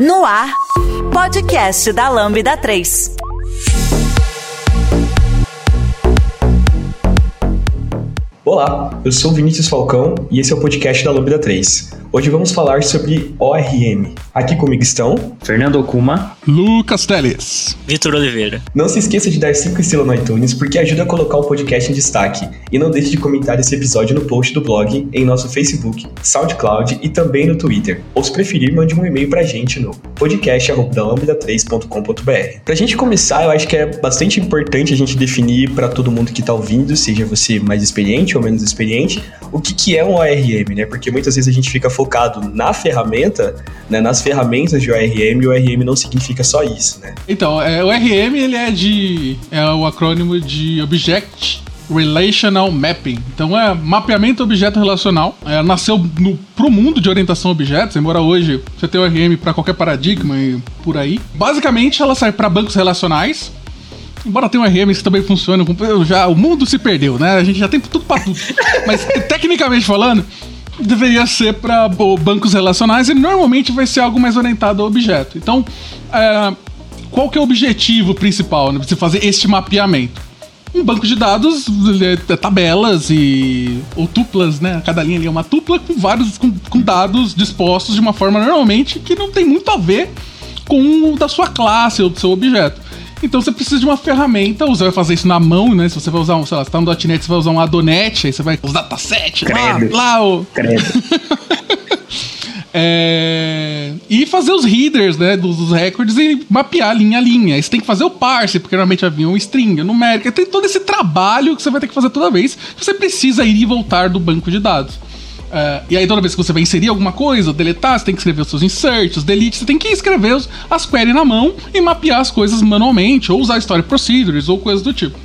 No ar, podcast da Lambda 3. Olá, eu sou Vinícius Falcão e esse é o podcast da Lambda 3. Hoje vamos falar sobre ORM. Aqui comigo estão Fernando Okuma, Lucas Teles, Vitor Oliveira. Não se esqueça de dar 5 estrelas no iTunes porque ajuda a colocar o podcast em destaque. E não deixe de comentar esse episódio no post do blog, em nosso Facebook, SoundCloud e também no Twitter. Ou se preferir, mande um e-mail pra gente no podcast.lambda3.com.br. Pra gente começar, eu acho que é bastante importante a gente definir para todo mundo que tá ouvindo, seja você mais experiente ou menos experiente, o que, que é um ORM, né? Porque muitas vezes a gente fica focado na ferramenta, né, nas ferramentas de ORM, e o ORM não significa só isso, né? Então, é, o ORM ele é de é o acrônimo de Object Relational Mapping. Então é mapeamento objeto relacional. É, nasceu no, pro mundo de orientação a objetos, embora hoje você tenha ORM para qualquer paradigma e por aí. Basicamente, ela serve para bancos relacionais. Embora tenha um RM que também funciona, já o mundo se perdeu, né? A gente já tem tudo para tudo. Mas tecnicamente falando, deveria ser para bancos relacionais e normalmente vai ser algo mais orientado ao objeto. Então, é, qual que é o objetivo principal né, de você fazer este mapeamento? Um banco de dados, ele é tabelas e ou tuplas, né? Cada linha ali é uma tupla com vários com, com dados dispostos de uma forma normalmente que não tem muito a ver com o da sua classe ou do seu objeto. Então você precisa de uma ferramenta, você vai fazer isso na mão, né? Se você vai usar um, sei lá, você tá no .NET, você vai usar um Adonet, aí você vai os dataset lá, Credo. lá o, credo. é, E fazer os readers, né, dos, dos records e mapear linha a linha. Aí você tem que fazer o parse, porque normalmente havia um string, numérica. Tem todo esse trabalho que você vai ter que fazer toda vez. Você precisa ir e voltar do banco de dados. É, e aí toda vez que você vai inserir alguma coisa, deletar, você tem que escrever os seus inserts, deletes, você tem que escrever os, as queries na mão e mapear as coisas manualmente, ou usar story procedures, ou coisas do tipo.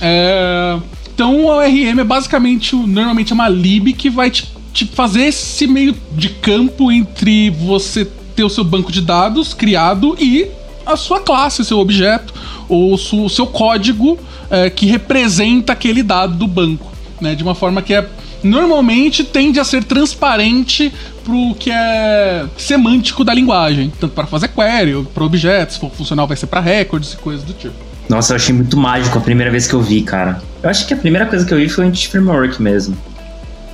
É, então o ORM é basicamente, normalmente é uma lib que vai te, te fazer esse meio de campo entre você ter o seu banco de dados criado e a sua classe, seu objeto, ou o seu código é, que representa aquele dado do banco, né? De uma forma que é normalmente tende a ser transparente pro que é semântico da linguagem, tanto para fazer query, para objetos, se for funcional vai ser para records e coisas do tipo. Nossa, eu achei muito mágico a primeira vez que eu vi, cara. Eu acho que a primeira coisa que eu vi foi o anti-framework mesmo.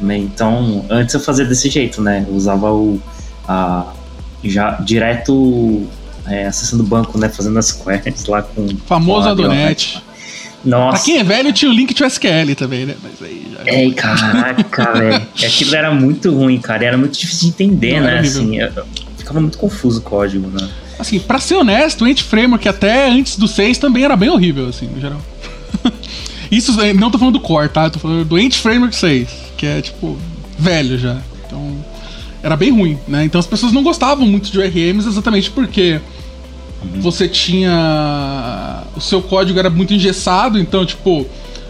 Né, Então, antes eu fazia desse jeito, né? Eu usava o. A, já direto é, acessando o banco, né? Fazendo as queries lá com. Famoso Adonet. Nossa. Pra quem é velho, tinha o link to SQL também, né? Mas aí já. Ei, caraca, velho. Aquilo era muito ruim, cara. Era muito difícil de entender, Não, né? Assim, eu- eu- ficava muito confuso o código, né? Assim, pra ser honesto, o Ant Framework até antes do 6 também era bem horrível, assim, no geral. Isso, eh, não tô falando do Core, tá? Eu tô falando do Ant Framework 6, que é, tipo, velho já. Então, era bem ruim, né? Então as pessoas não gostavam muito de ORMs exatamente porque você tinha. O seu código era muito engessado, então, tipo,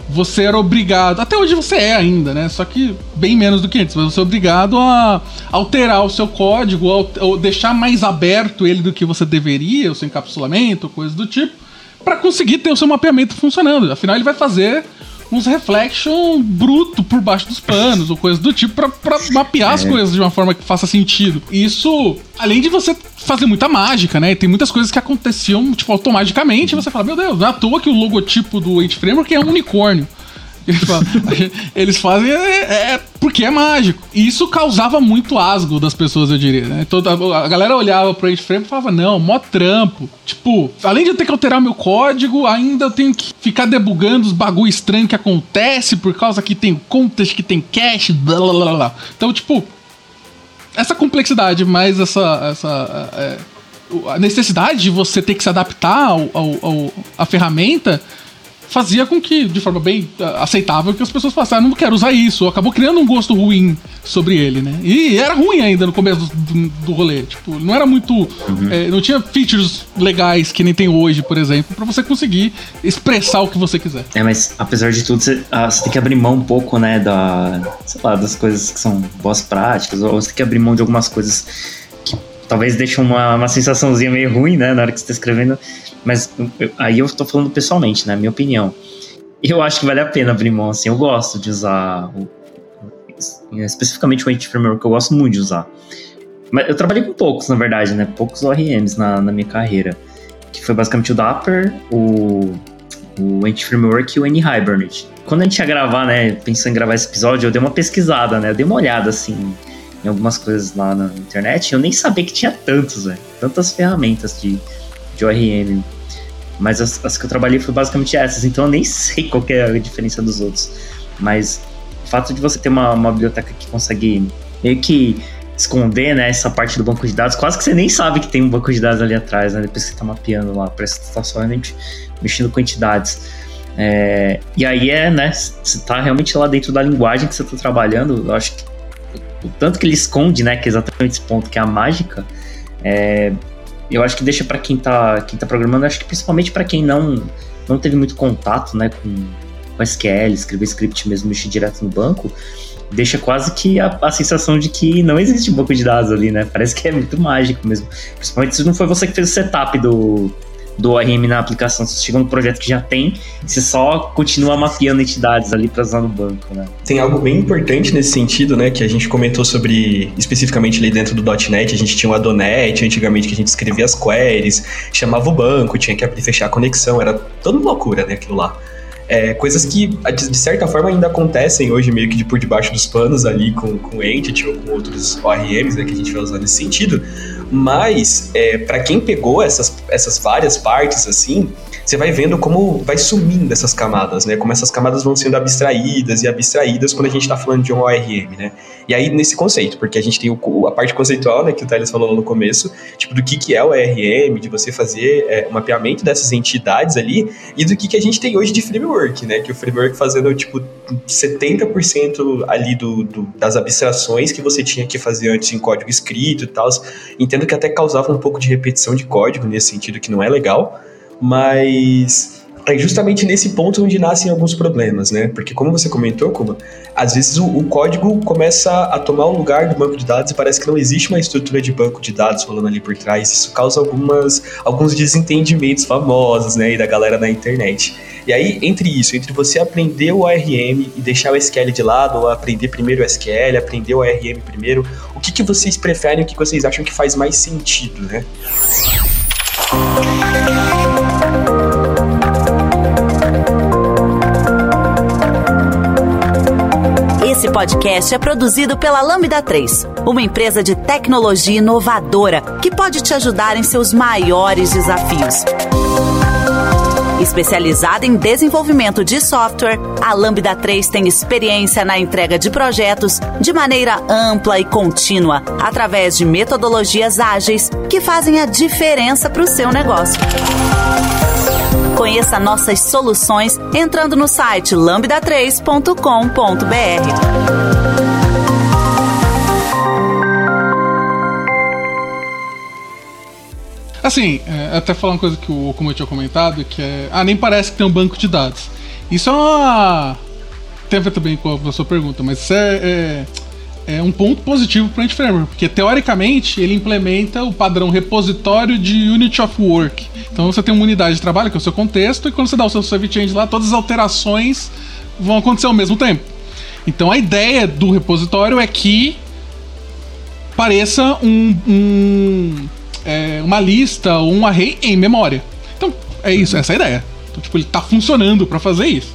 você era obrigado. Até hoje você é ainda, né? Só que bem menos do que antes, mas você é obrigado a alterar o seu código, ou, deixar mais aberto ele do que você deveria, o seu encapsulamento, coisas do tipo, para conseguir ter o seu mapeamento funcionando. Afinal, ele vai fazer uns reflection bruto por baixo dos panos, ou coisas do tipo, pra, pra mapear as coisas de uma forma que faça sentido. Isso, além de você fazer muita mágica, né? Tem muitas coisas que aconteciam, tipo, automaticamente, e você fala, meu Deus, não é à toa que o logotipo do Age Framework é um unicórnio. Eles, fazem é, é porque é mágico. E isso causava muito asgo das pessoas, eu diria, né? Toda, a galera olhava pro Frame e falava, não, mó trampo. Tipo, além de eu ter que alterar meu código, ainda eu tenho que ficar debugando os bagulho estranho que acontece por causa que tem contas, que tem cache, blá blá blá blá. Então, tipo, essa complexidade, mais essa, essa é, a necessidade de você ter que se adaptar ao, ao- ao- à ferramenta fazia com que, de forma bem ah, aceitável, que as pessoas passaram, não quero usar isso. Acabou criando um gosto ruim sobre ele, né? E era ruim ainda no começo do, do, rolê. Tipo, não era muito. eh, não tinha features legais que nem tem hoje, por exemplo, pra você conseguir expressar o que você quiser. É, mas apesar de tudo, você, ah, você tem que abrir mão um pouco, né, da, sei lá, das coisas que são boas práticas, ou você tem que abrir mão de algumas coisas que talvez deixam uma, uma sensaçãozinha meio ruim, né, na hora que você tá escrevendo, mas eu- aí eu tô falando pessoalmente, né, minha opinião. Eu acho que vale a pena abrir mão, assim, eu gosto de usar, o- especificamente o Anti Framework, eu gosto muito de usar. Mas eu trabalhei com poucos, na verdade, né? Poucos ORMs na, na minha carreira. Que foi basicamente o Dapper, o, o Anti-Framework e o N-Hibernate. Quando a gente ia gravar, né? Pensando em gravar esse episódio, eu dei uma pesquisada, né? Eu dei uma olhada, assim, em algumas coisas lá na internet. Eu nem sabia que tinha tantos, velho. Tantas ferramentas de, de ORM. Mas as, as, que eu trabalhei foi basicamente essas, então eu nem sei qual é a diferença dos outros. Mas o fato de você ter uma, uma biblioteca que consegue meio que esconder né, essa parte do banco de dados, quase que você nem sabe que tem um banco de dados ali atrás, né? Depois que você está mapeando lá, parece que você está somente mexendo com entidades. É, e aí é, né? Você está realmente lá dentro da linguagem que você está trabalhando. Eu acho que o tanto que ele esconde, né? Que é exatamente esse ponto que é a mágica. É, eu acho que deixa para quem está quem tá programando, acho que principalmente para quem não, não teve muito contato, né? Com, com SQL, escrever script mesmo, mexer direto no banco deixa quase que a, a, sensação de que não existe banco de dados ali, né? Parece que é muito mágico mesmo. Principalmente se não foi você que fez o setup do, do ORM na aplicação. Você chega num projeto que já tem, você só continua mapeando entidades ali para usar no banco, né? Tem algo bem importante nesse sentido, né? Que a gente comentou sobre, especificamente ali dentro do .NET, a gente tinha o Adonet, antigamente que a gente escrevia as queries, chamava o banco, tinha que abrir fechar a conexão, era toda loucura, né? Aquilo lá. É, coisas que, de certa forma, ainda acontecem hoje, meio que de por debaixo dos panos ali com, com Entity ou com outros ORMs né, que a gente vai usar nesse sentido. Mas, é, para quem pegou essas, essas várias partes assim, você vai vendo como vai sumindo essas camadas, né? Como essas camadas vão sendo abstraídas e abstraídas quando a gente está falando de um ORM, né? E aí, nesse conceito, porque a gente tem o, a parte conceitual, né, que o Thales falou no começo, tipo, do que, que é o ORM, de você fazer é, um mapeamento dessas entidades ali, e do que, que a gente tem hoje de framework, né? Que o framework fazendo, tipo, 70% ali do, do, das abstrações que você tinha que fazer antes em código escrito e tal. Entendo que até causava um pouco de repetição de código nesse sentido, que não é legal, mas é justamente nesse ponto onde nascem alguns problemas, né? Porque como você comentou, Kuma, às vezes o, o, código começa a tomar o lugar do banco de dados e parece que não existe uma estrutura de banco de dados rolando ali por trás. Isso causa algumas, alguns desentendimentos famosos, né? E da galera na internet. E aí, entre isso, entre você aprender o ARM e deixar o SQL de lado, ou aprender primeiro o SQL, aprender o ARM primeiro, o que, que vocês preferem, o que vocês acham que faz mais sentido, né? Esse podcast é produzido pela Lambda 3, uma empresa de tecnologia inovadora que pode te ajudar em seus maiores desafios. Especializada em desenvolvimento de software, a Lambda 3 tem experiência na entrega de projetos de maneira ampla e contínua, através de metodologias ágeis que fazem a diferença para o seu negócio. Conheça nossas soluções entrando no site lambda3.com.br. Assim, é, até falar uma coisa que o eu tinha comentado, que é. Ah, nem parece que tem um banco de dados. Isso é uma. Tem a ver também com a sua pergunta, mas isso é, é, é um ponto positivo para o Framework, porque teoricamente ele implementa o padrão repositório de Unity of Work. Então você tem uma unidade de trabalho, que é o seu contexto, e quando você dá o seu save change lá, todas as alterações vão acontecer ao mesmo tempo. Então a ideia do repositório é que pareça um, um é, uma lista ou um array em memória. Então, é isso, essa é a ideia. Então, tipo, ele tá funcionando para fazer isso.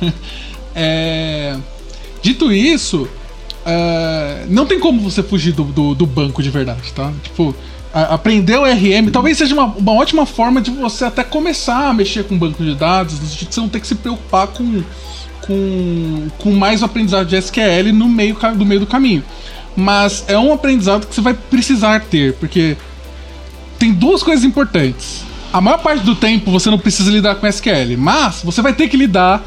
é, dito isso, é, não tem como você fugir do, do, do banco de verdade, tá? Tipo, a, aprender o RM talvez seja uma, uma ótima forma de você até começar a mexer com banco de dados, no sentido de você não ter que se preocupar com, com, com mais aprendizado de SQL no meio, do meio do caminho. Mas é um aprendizado que você vai precisar ter, porque tem duas coisas importantes. A maior parte do tempo você não precisa lidar com SQL, mas você vai ter que lidar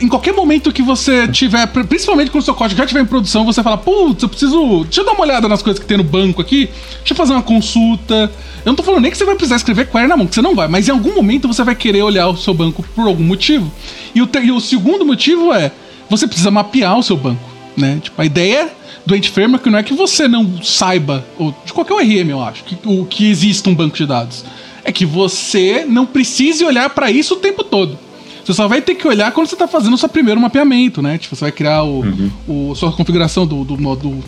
em qualquer momento que você tiver, principalmente quando o seu código já estiver em produção, você fala, putz, eu preciso. Deixa eu dar uma olhada nas coisas que tem no banco aqui, deixa eu fazer uma consulta. Eu não tô falando nem que você vai precisar escrever query na mão, que você não vai, mas em algum momento você vai querer olhar o seu banco por algum motivo. E o, e o segundo motivo é, você precisa mapear o seu banco, né? Tipo, a ideia do Ant Framework não é que você não saiba, ou de qualquer ORM, eu acho, que, o, que existe um banco de dados. É que você não precise olhar para isso o tempo todo. Você só vai ter que olhar quando você está fazendo o seu primeiro mapeamento, né? Tipo, você vai criar o, uhum. o sua configuração do, do, do,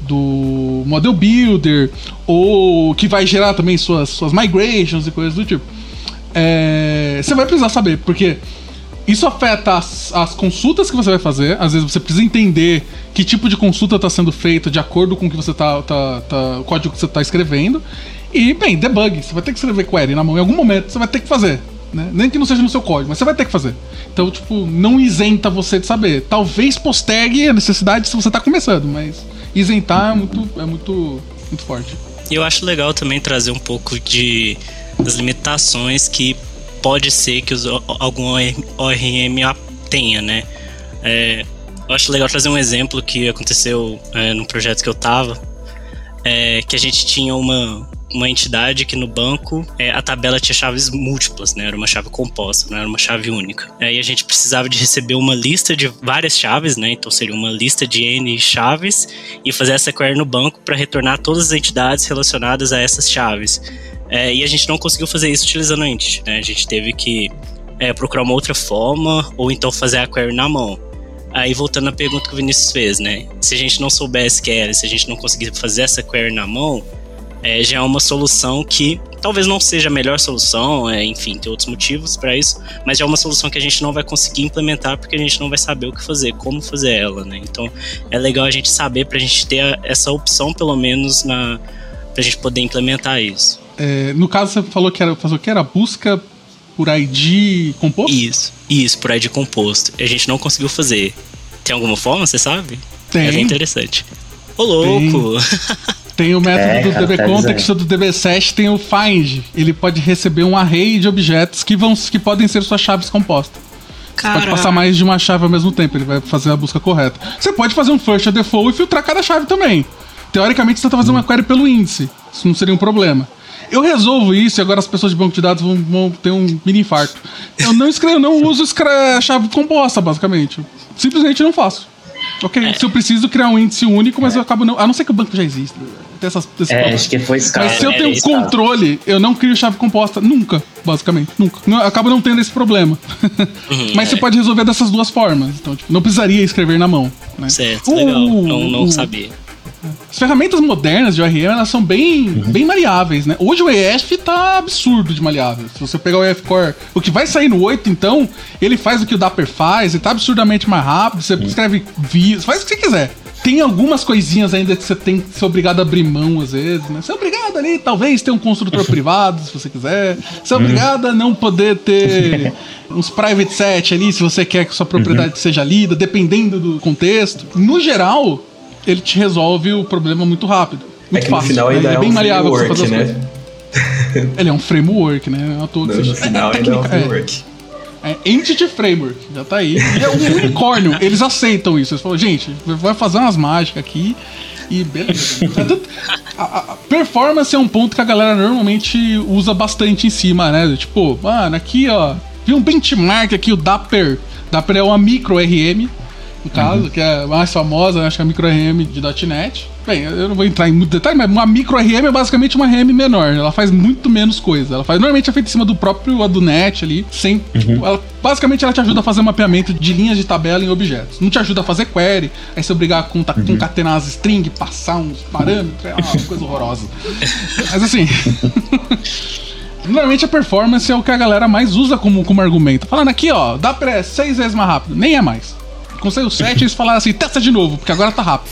do Model Builder, ou que vai gerar também suas, suas migrations e coisas do tipo. É, você vai precisar saber, porque isso afeta as, as, consultas que você vai fazer. Às vezes você precisa entender que tipo de consulta está sendo feita de acordo com o que você tá, tá, tá, o código que você está escrevendo. E, bem, debug. Você vai ter que escrever query na mão. Em algum momento você vai ter que fazer. Né? Nem que não seja no seu código, mas você vai ter que fazer. Então, tipo, não isenta você de saber. Talvez postergue a necessidade se você está começando, mas isentar é muito, é muito, muito forte. E eu acho legal também trazer um pouco de das limitações que pode ser que os, algum ORM tenha, né? É, eu acho legal trazer um exemplo que aconteceu é, no projeto que eu tava, é, que a gente tinha uma, uma entidade que no banco é, a tabela tinha chaves múltiplas, né? Era uma chave composta, não era uma chave única. E a gente precisava de receber uma lista de várias chaves, né? Então seria uma lista de N chaves e fazer essa query no banco para retornar todas as entidades relacionadas a essas chaves. É, e a gente não conseguiu fazer isso utilizando a Entity, né? A gente teve que é, procurar uma outra forma ou então fazer a query na mão. Aí voltando à pergunta que o Vinícius fez, né? Se a gente não soubesse que era, se a gente não conseguisse fazer essa query na mão, é, já é uma solução que talvez não seja a melhor solução, é, enfim, tem outros motivos para isso, mas já é uma solução que a gente não vai conseguir implementar porque a gente não vai saber o que fazer, como fazer ela, né? Então é legal a gente saber para a gente ter essa opção pelo menos na para a gente poder implementar isso. É, no caso, você falou que era fazer o que? Era busca por ID composto? Isso, isso, por ID composto. A gente não conseguiu fazer. Tem alguma forma, você sabe? Tem. É interessante. Ô, louco! Tem, tem o método é, do DB Context do DB7, tem o Find. Ele pode receber um array de objetos que, vão, que podem ser suas chaves compostas. Você pode passar mais de uma chave ao mesmo tempo, ele vai fazer a busca correta. Você pode fazer um first a default e filtrar cada chave também. Teoricamente, você está fazendo uma query pelo índice. Isso não seria um problema. Eu resolvo isso e agora as pessoas de banco de dados vão, vão ter um mini infarto. Eu não escrevo, não uso a chave composta, basicamente. Simplesmente não faço. Ok, é. se eu preciso criar um índice único, mas é. eu acabo não. A não ser que o banco já exista. Tem essas, é, acho que foi escala. Mas se eu tenho controle, eu não crio chave composta. Nunca, basicamente. Nunca. Eu acabo não tendo esse problema. Uhum, mas é. você pode resolver dessas duas formas. Então, tipo, não precisaria escrever na mão. Né? Certo, uh, legal. Não, não uh, sabia. As ferramentas modernas de ORM elas são bem, uhum. bem maleáveis, né? Hoje o EF tá absurdo de maleável. Se você pegar o EF Core, o que vai sair no 8, então, ele faz o que o Dapper faz, ele tá absurdamente mais rápido, você uhum. escreve vídeos, faz o que você quiser. Tem algumas coisinhas ainda que você tem que ser obrigado a abrir mão, às vezes, né? Você é obrigado ali, talvez, ter um construtor privado, se você quiser. Você é uhum. obrigado a não poder ter uns private set ali, se você quer que sua propriedade uhum. seja lida, dependendo do contexto. No geral, ele te resolve o problema muito rápido. Muito é que fácil. No final ainda ele é, é bem um maleável pra fazer né? ele é um framework, né? É no, no final é, ainda é um framework. É, Entity Framework, já tá aí. É um unicórnio, eles aceitam isso. Eles falam, gente, vai fazer umas mágicas aqui e beleza. a, a, performance é um ponto que a galera normalmente usa bastante em cima, né? Tipo, mano, aqui ó, vi um benchmark aqui, o Dapper. Dapper é uma micro RM, no caso, uhum. que é a mais famosa, acho que é a micro-RM de .NET. Bem, eu não vou entrar em muito detalhe, mas uma micro-RM é basicamente uma RM menor. Ela faz muito menos coisa. Ela faz, normalmente é feita em cima do próprio AduNet ali, sem... Uhum. Ela, basicamente ela te ajuda a fazer mapeamento de linhas de tabela em objetos. Não te ajuda a fazer query, aí você obrigar a uhum. concatenar as strings, passar uns parâmetros, é uma coisa horrorosa. mas assim... Normalmente a performance é o que a galera mais usa como, como argumento. Falando aqui, ó, dá pra seis vezes mais rápido. Nem é mais. Quando saiu o 7, eles falaram assim: testa de novo, porque agora tá rápido.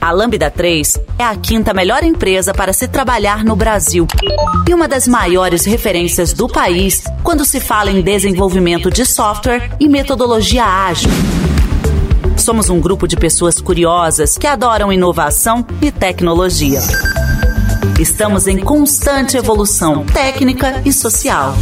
A Lambda 3 é a quinta melhor empresa para se trabalhar no Brasil e uma das maiores referências do país quando se fala em desenvolvimento de software e metodologia ágil. Somos um grupo de pessoas curiosas que adoram inovação e tecnologia. Estamos em constante evolução técnica e social.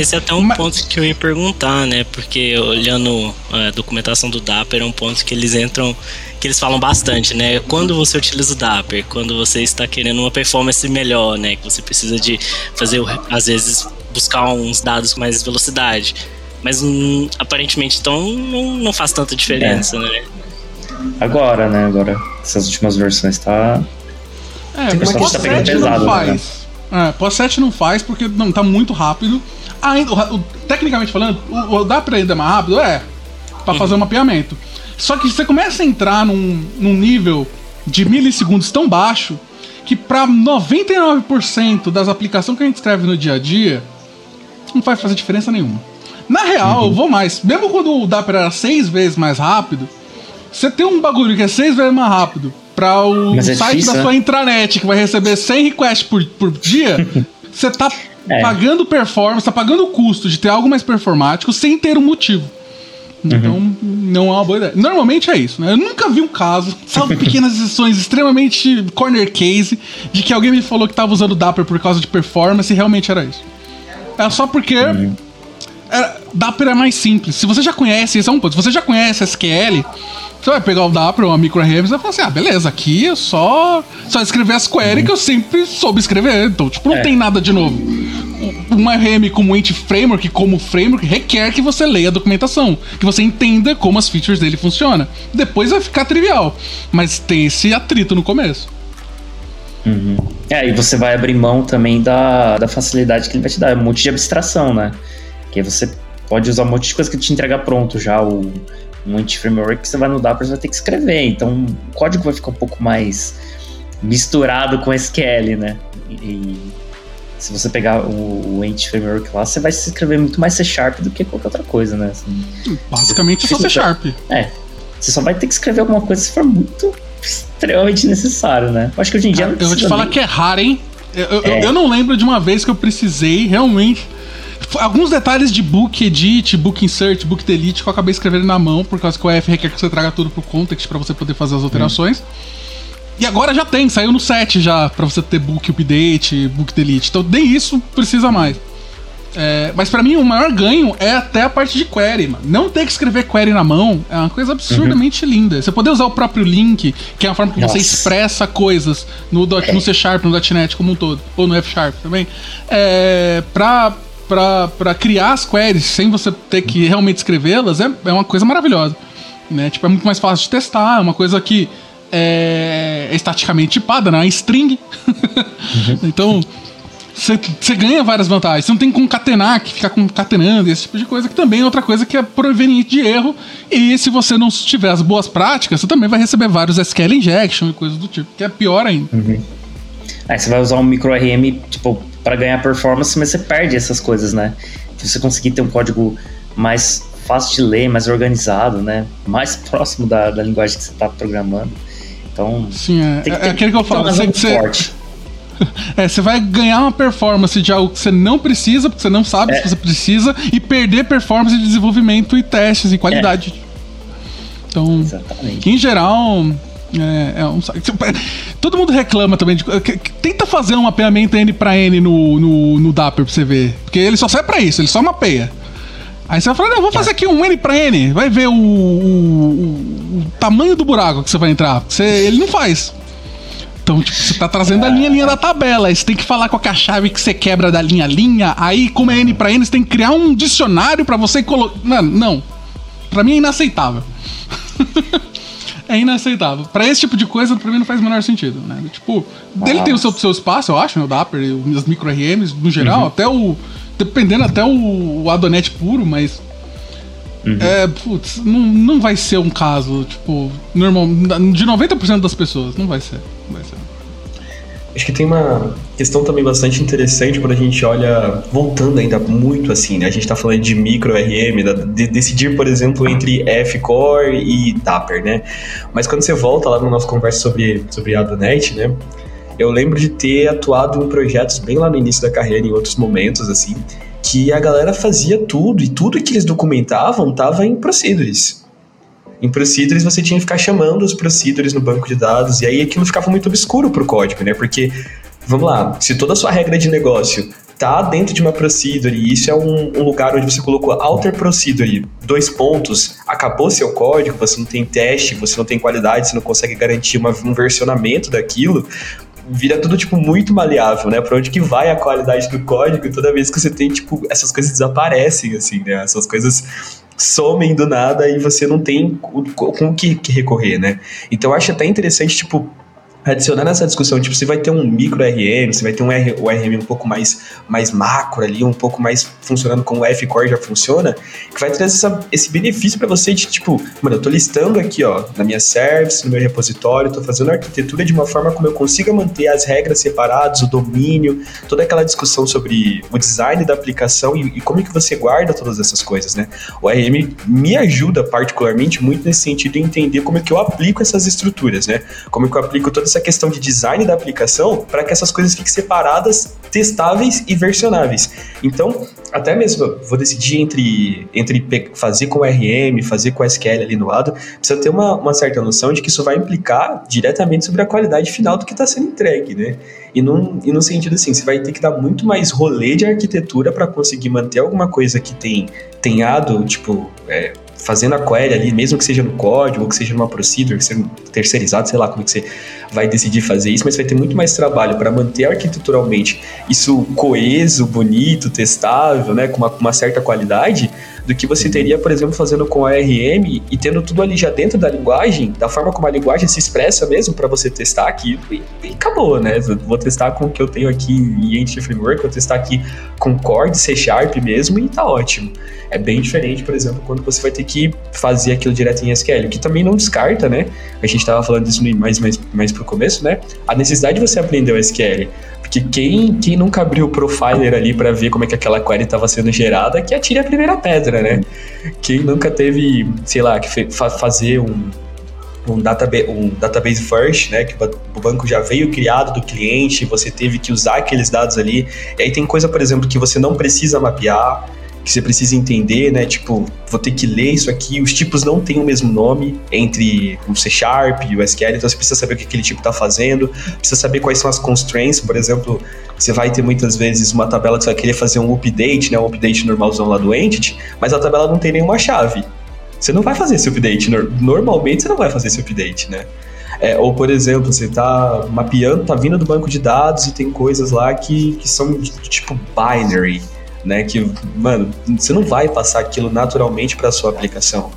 Esse é até um Mas... ponto que eu ia perguntar, né? Porque olhando a documentação do Dapper é um ponto que eles entram, que eles falam bastante, né? Quando você utiliza o Dapper, quando você está querendo uma performance melhor, né? Que você precisa de fazer, às vezes, buscar uns dados com mais velocidade. Mas hum, aparentemente então não, não faz tanta diferença, é. né? Agora, né? Agora, essas últimas versões tá. É, mas tá pegando pesado, não né? É, pós 7 não faz porque não tá muito rápido. Ainda, o, o, tecnicamente falando, o, o, dá pra ainda mais rápido? É. para fazer um mapeamento. Só que você começa a entrar num, num nível de milissegundos tão baixo que para 99% das aplicações que a gente escreve no dia a dia não vai fazer diferença nenhuma. Na real, eu vou mais. Mesmo quando o Dapper era seis vezes mais rápido, você tem um bagulho que é seis vezes mais rápido para o é site difícil, da né? sua intranet que vai receber 100 requests por, por dia, você tá É. pagando performance, tá pagando o custo de ter algo mais performático sem ter um motivo. Então, não é uma boa ideia. Normalmente é isso, né? Eu nunca vi um caso, salvo pequenas exceções extremamente corner case, de que alguém me falou que tava usando Dapper por causa de performance e realmente era isso. É só porque é, Dapper é mais simples. Se você já conhece, esse é um ponto. Se você já conhece SQL, você vai pegar o Dapper, uma micro-RM, e vai falar assim: ah, beleza, aqui eu só, só escrever as queries que eu sempre soube escrever. Então, tipo, não É. tem nada de novo. Uma RM como Ent Framework, como framework, requer que você leia a documentação, que você entenda como as features dele funcionam. Depois vai ficar trivial, mas tem esse atrito no começo. É, e você vai abrir mão também da, da facilidade que ele vai te dar, um monte de abstração, né? Que aí você pode usar um monte de coisa que te entrega pronto já, o, um anti-framework que você vai no Dapper você vai ter que escrever, então o código vai ficar um pouco mais misturado com SQL, né? E, se você pegar o, o anti-framework lá, você vai se escrever muito mais C Sharp do que qualquer outra coisa, né? Assim, Basicamente só C Sharp. é, você só vai ter que escrever alguma coisa se for muito extremamente necessário, né? Eu acho que hoje em dia não Eu vou te falar nem- que é raro, hein? Eu, eu- É. eu não lembro de uma vez que eu precisei realmente. F- Alguns detalhes de book edit, book insert, book delete que eu acabei escrevendo na mão, por causa que o EF requer que você traga tudo pro context pra você poder fazer as alterações. E agora já tem, saiu no 7 já, pra você ter book update, book delete. Então nem isso precisa mais. É, mas pra mim o maior ganho é até a parte de query, mano. Não ter que escrever query na mão é uma coisa absurdamente linda. Você poder usar o próprio link, que é uma forma que você Nossa. expressa coisas no, dot, no C Sharp, no .NET como um todo, ou no F Sharp também, é, pra, pra criar as queries sem você ter que realmente escrevê-las é, é uma coisa maravilhosa. Né? Tipo, é muito mais fácil de testar, é uma coisa que é, é estaticamente tipada, né? É string. então, você ganha várias vantagens. Você não tem que concatenar, que ficar concatenando, esse tipo de coisa, que também é outra coisa que é proveniente de erro. E se você não tiver as boas práticas, você também vai receber vários SQL injection e coisas do tipo, que é pior ainda. Aí você vai usar um micro RM, tipo, para ganhar performance, mas você perde essas coisas, né? Se você conseguir ter um código mais fácil de ler, mais organizado, né? Mais próximo da, da linguagem que você está programando. Então, Sim, é, tem é, que ter, aquele que eu ter uma falo. Você, você, forte. é, você vai ganhar uma performance de algo que você não precisa, porque você não sabe É. se você precisa, e perder performance de desenvolvimento e testes e qualidade. Então, Exatamente. em geral, é, é um saco. É, Todo mundo reclama também de. Tenta fazer um mapeamento N pra N no, no, no Dapper pra você ver. Porque ele só serve pra isso, ele só mapeia. Aí você vai falar, não, vou fazer aqui um N pra N. Vai ver o, o- o- tamanho do buraco que você vai entrar. Você, ele não faz. Então, tipo, você tá trazendo a linha linha da tabela. Aí você tem que falar com a chave que você quebra da linha linha. Aí, como é N pra N, você tem que criar um dicionário pra você colocar. Mano, não. Pra mim é inaceitável. é inaceitável. Pra esse tipo de coisa, pra mim não faz o menor sentido, né? Tipo, ele tem o seu, seu espaço, eu acho, né? O Dapper, as micro RMs no geral, até o. Dependendo até o, o Adonet puro, mas. É, putz, não, não vai ser um caso, tipo, normal. De 90% das pessoas, não vai ser. Não vai ser. Acho que tem uma questão também bastante interessante quando a gente olha, voltando ainda muito assim, né? A gente tá falando de micro RM, da- de decidir, por exemplo, entre F-Core e Dapper, né? Mas quando você volta lá na nossa conversa sobre, sobre a Adonet, né? Eu lembro de ter atuado em projetos bem lá no início da carreira, em outros momentos, assim, que a galera fazia tudo, e tudo que eles documentavam tava em procedures. Em procedures você tinha que ficar chamando os procedures no banco de dados, e aí aquilo ficava muito obscuro pro código, né? Porque, vamos lá, se toda a sua regra de negócio tá dentro de uma procedure, e isso é um, um lugar onde você colocou alter procedure, dois pontos, acabou seu código, você não tem teste, você não tem qualidade, você não consegue garantir uma- um versionamento daquilo, vira tudo, tipo, muito maleável, né? Pra onde que vai a qualidade do código toda vez que você tem, tipo, essas coisas desaparecem, assim, né? Essas coisas somem do nada e você não tem com o que recorrer, né? Então eu acho até interessante, tipo, adicionar nessa discussão, tipo, você vai ter um micro RM, você vai ter um R, o RM um pouco mais, mais macro ali, um pouco mais funcionando como o F-Core já funciona, que vai trazer essa, esse benefício para você de, tipo, mano, eu tô listando aqui, ó, na minha service, no meu repositório, tô fazendo a arquitetura de uma forma como eu consiga manter as regras separadas, o domínio, toda aquela discussão sobre o design da aplicação e, e como é que você guarda todas essas coisas, né? O RM me ajuda particularmente muito nesse sentido de entender como é que eu aplico essas estruturas, né? Como é que eu aplico toda essa essa questão de design da aplicação para que essas coisas fiquem separadas, testáveis e versionáveis. Então, até mesmo vou decidir entre, entre fazer com RM, fazer com SQL ali no lado, precisa ter uma, uma certa noção de que isso vai implicar diretamente sobre a qualidade final do que está sendo entregue, né? E num, e num sentido assim, você vai ter que dar muito mais rolê de arquitetura para conseguir manter alguma coisa que tem tenhado, tipo, é, fazendo a query ali, mesmo que seja no código, que seja numa procedure, que seja terceirizado, sei lá como é que você vai decidir fazer isso, mas vai ter muito mais trabalho para manter arquiteturalmente isso coeso, bonito, testável, né, com uma, uma certa qualidade, do que você teria, por exemplo, fazendo com a RM e tendo tudo ali já dentro da linguagem, da forma como a linguagem se expressa mesmo para você testar aqui e, e, acabou, né? Vou testar com o que eu tenho aqui em Entity Framework, vou testar aqui com Core, C Sharp mesmo e tá ótimo. É bem diferente, por exemplo, quando você vai ter que fazer aquilo direto em SQL, que também não descarta, né? A gente estava falando disso mais, mais, mais pro começo, né? A necessidade de você aprender o SQL. Porque quem, quem nunca abriu o profiler ali para ver como é que aquela query estava sendo gerada, que atire a primeira pedra, né? Quem nunca teve, sei lá, que fa fazer um, um, database, um database first, né? Que o banco já veio criado do cliente, você teve que usar aqueles dados ali. E aí tem coisa, por exemplo, que você não precisa mapear que você precisa entender, né? Tipo, vou ter que ler isso aqui. Os tipos não têm o mesmo nome entre o C Sharp e o SQL, então você precisa saber o que aquele tipo está fazendo, precisa saber quais são as constraints, por exemplo, você vai ter muitas vezes uma tabela que você vai querer fazer um update, né? Um update normalzão lá do Entity, mas a tabela não tem nenhuma chave. Você não vai fazer esse update. Normalmente você não vai fazer esse update, né? É, ou, por exemplo, você está mapeando, está vindo do banco de dados e tem coisas lá que, que são tipo binary né? Que, mano, você não vai passar aquilo naturalmente para sua aplicação.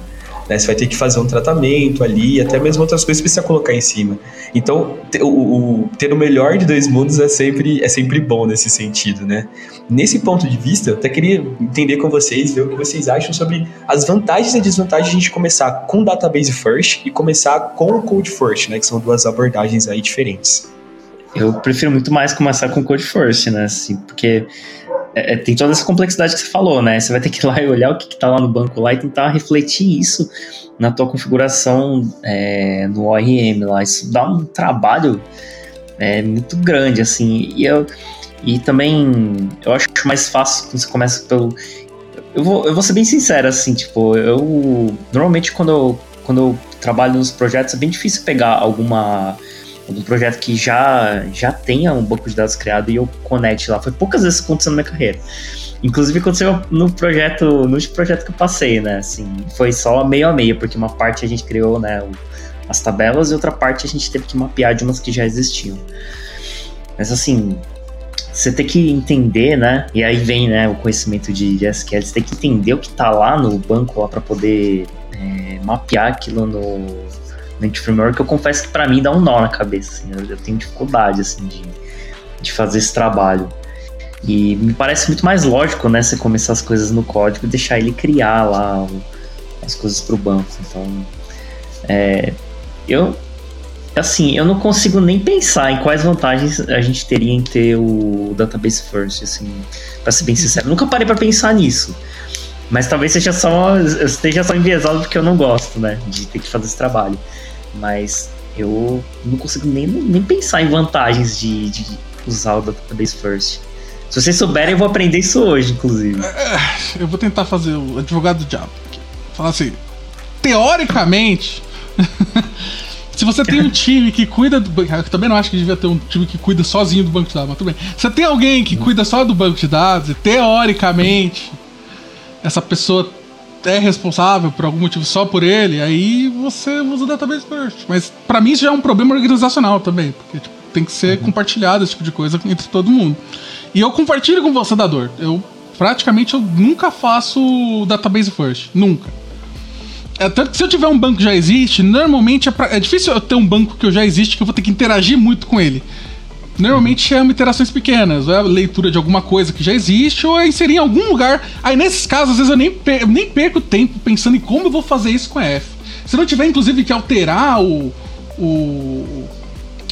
Né? Você vai ter que fazer um tratamento ali, até mesmo outras coisas que precisa colocar em cima. Então, o, o, ter o melhor de dois mundos é sempre, é sempre bom nesse sentido, né? Nesse ponto de vista, eu até queria entender com vocês, ver o que vocês acham sobre as vantagens e desvantagens de a gente começar com database first e começar com o code first, né? Que são duas abordagens aí diferentes. Eu prefiro muito mais começar com code first, né? Assim, porque é, é, tem toda essa complexidade que você falou, né? Você vai ter que ir lá e olhar o que está lá no banco lá e tentar refletir isso na tua configuração é, no ORM lá. Isso dá um trabalho é, muito grande, assim. E, eu, e também eu acho mais fácil quando você começa pelo. Eu vou, eu vou ser bem sincero, assim, tipo, eu. Normalmente quando eu, quando eu trabalho nos projetos é bem difícil pegar alguma um projeto que já, já tenha um banco de dados criado e eu conecte lá. Foi poucas vezes que aconteceu na minha carreira. Inclusive aconteceu no projeto, no último projeto que eu passei, né? Assim, foi só meio a meio, porque uma parte a gente criou, né, as tabelas e outra parte a gente teve que mapear de umas que já existiam. Mas assim, você tem que entender, né? E aí vem, né, o conhecimento de, SQL. Você tem que entender o que está lá no banco lá para poder é, mapear aquilo no, Unity Framework, eu confesso que para mim dá um nó na cabeça, assim, eu, eu, tenho dificuldade, assim, de, de fazer esse trabalho. E me parece muito mais lógico, né, você começar as coisas no código e deixar ele criar lá o, as coisas para o banco. Então, é, eu, assim, eu não consigo nem pensar em quais vantagens a gente teria em ter o database first, assim, para ser bem sincero. Nunca parei para pensar nisso. Mas talvez seja só, esteja só enviesado porque eu não gosto, né, de ter que fazer esse trabalho. Mas eu não consigo nem, nem pensar em vantagens de, de usar o Database First. Se vocês souberem, eu vou aprender isso hoje, inclusive. É, eu vou tentar fazer o advogado do diabo. Falar assim, teoricamente, se você tem um time que cuida do banco, eu também não acho que devia ter um time que cuida sozinho do banco de dados, mas tudo bem. Você tem alguém que cuida só do banco de dados, e teoricamente, essa pessoa é responsável por algum motivo só por ele, aí você usa o database first. Mas para mim isso já é um problema organizacional também, porque tipo, tem que ser uhum. compartilhado esse tipo de coisa entre todo mundo. E eu compartilho com você da dor. Eu praticamente eu nunca faço database first, nunca. É, tanto que se eu tiver um banco que já existe, normalmente é, pra, é difícil eu ter um banco que já existe que eu vou ter que interagir muito com ele. Normalmente é interações pequenas, é a leitura de alguma coisa que já existe, ou é inserir em algum lugar. Aí nesses casos, às vezes eu nem, per nem perco tempo pensando em como eu vou fazer isso com a F. Se não tiver, inclusive, que alterar o. o.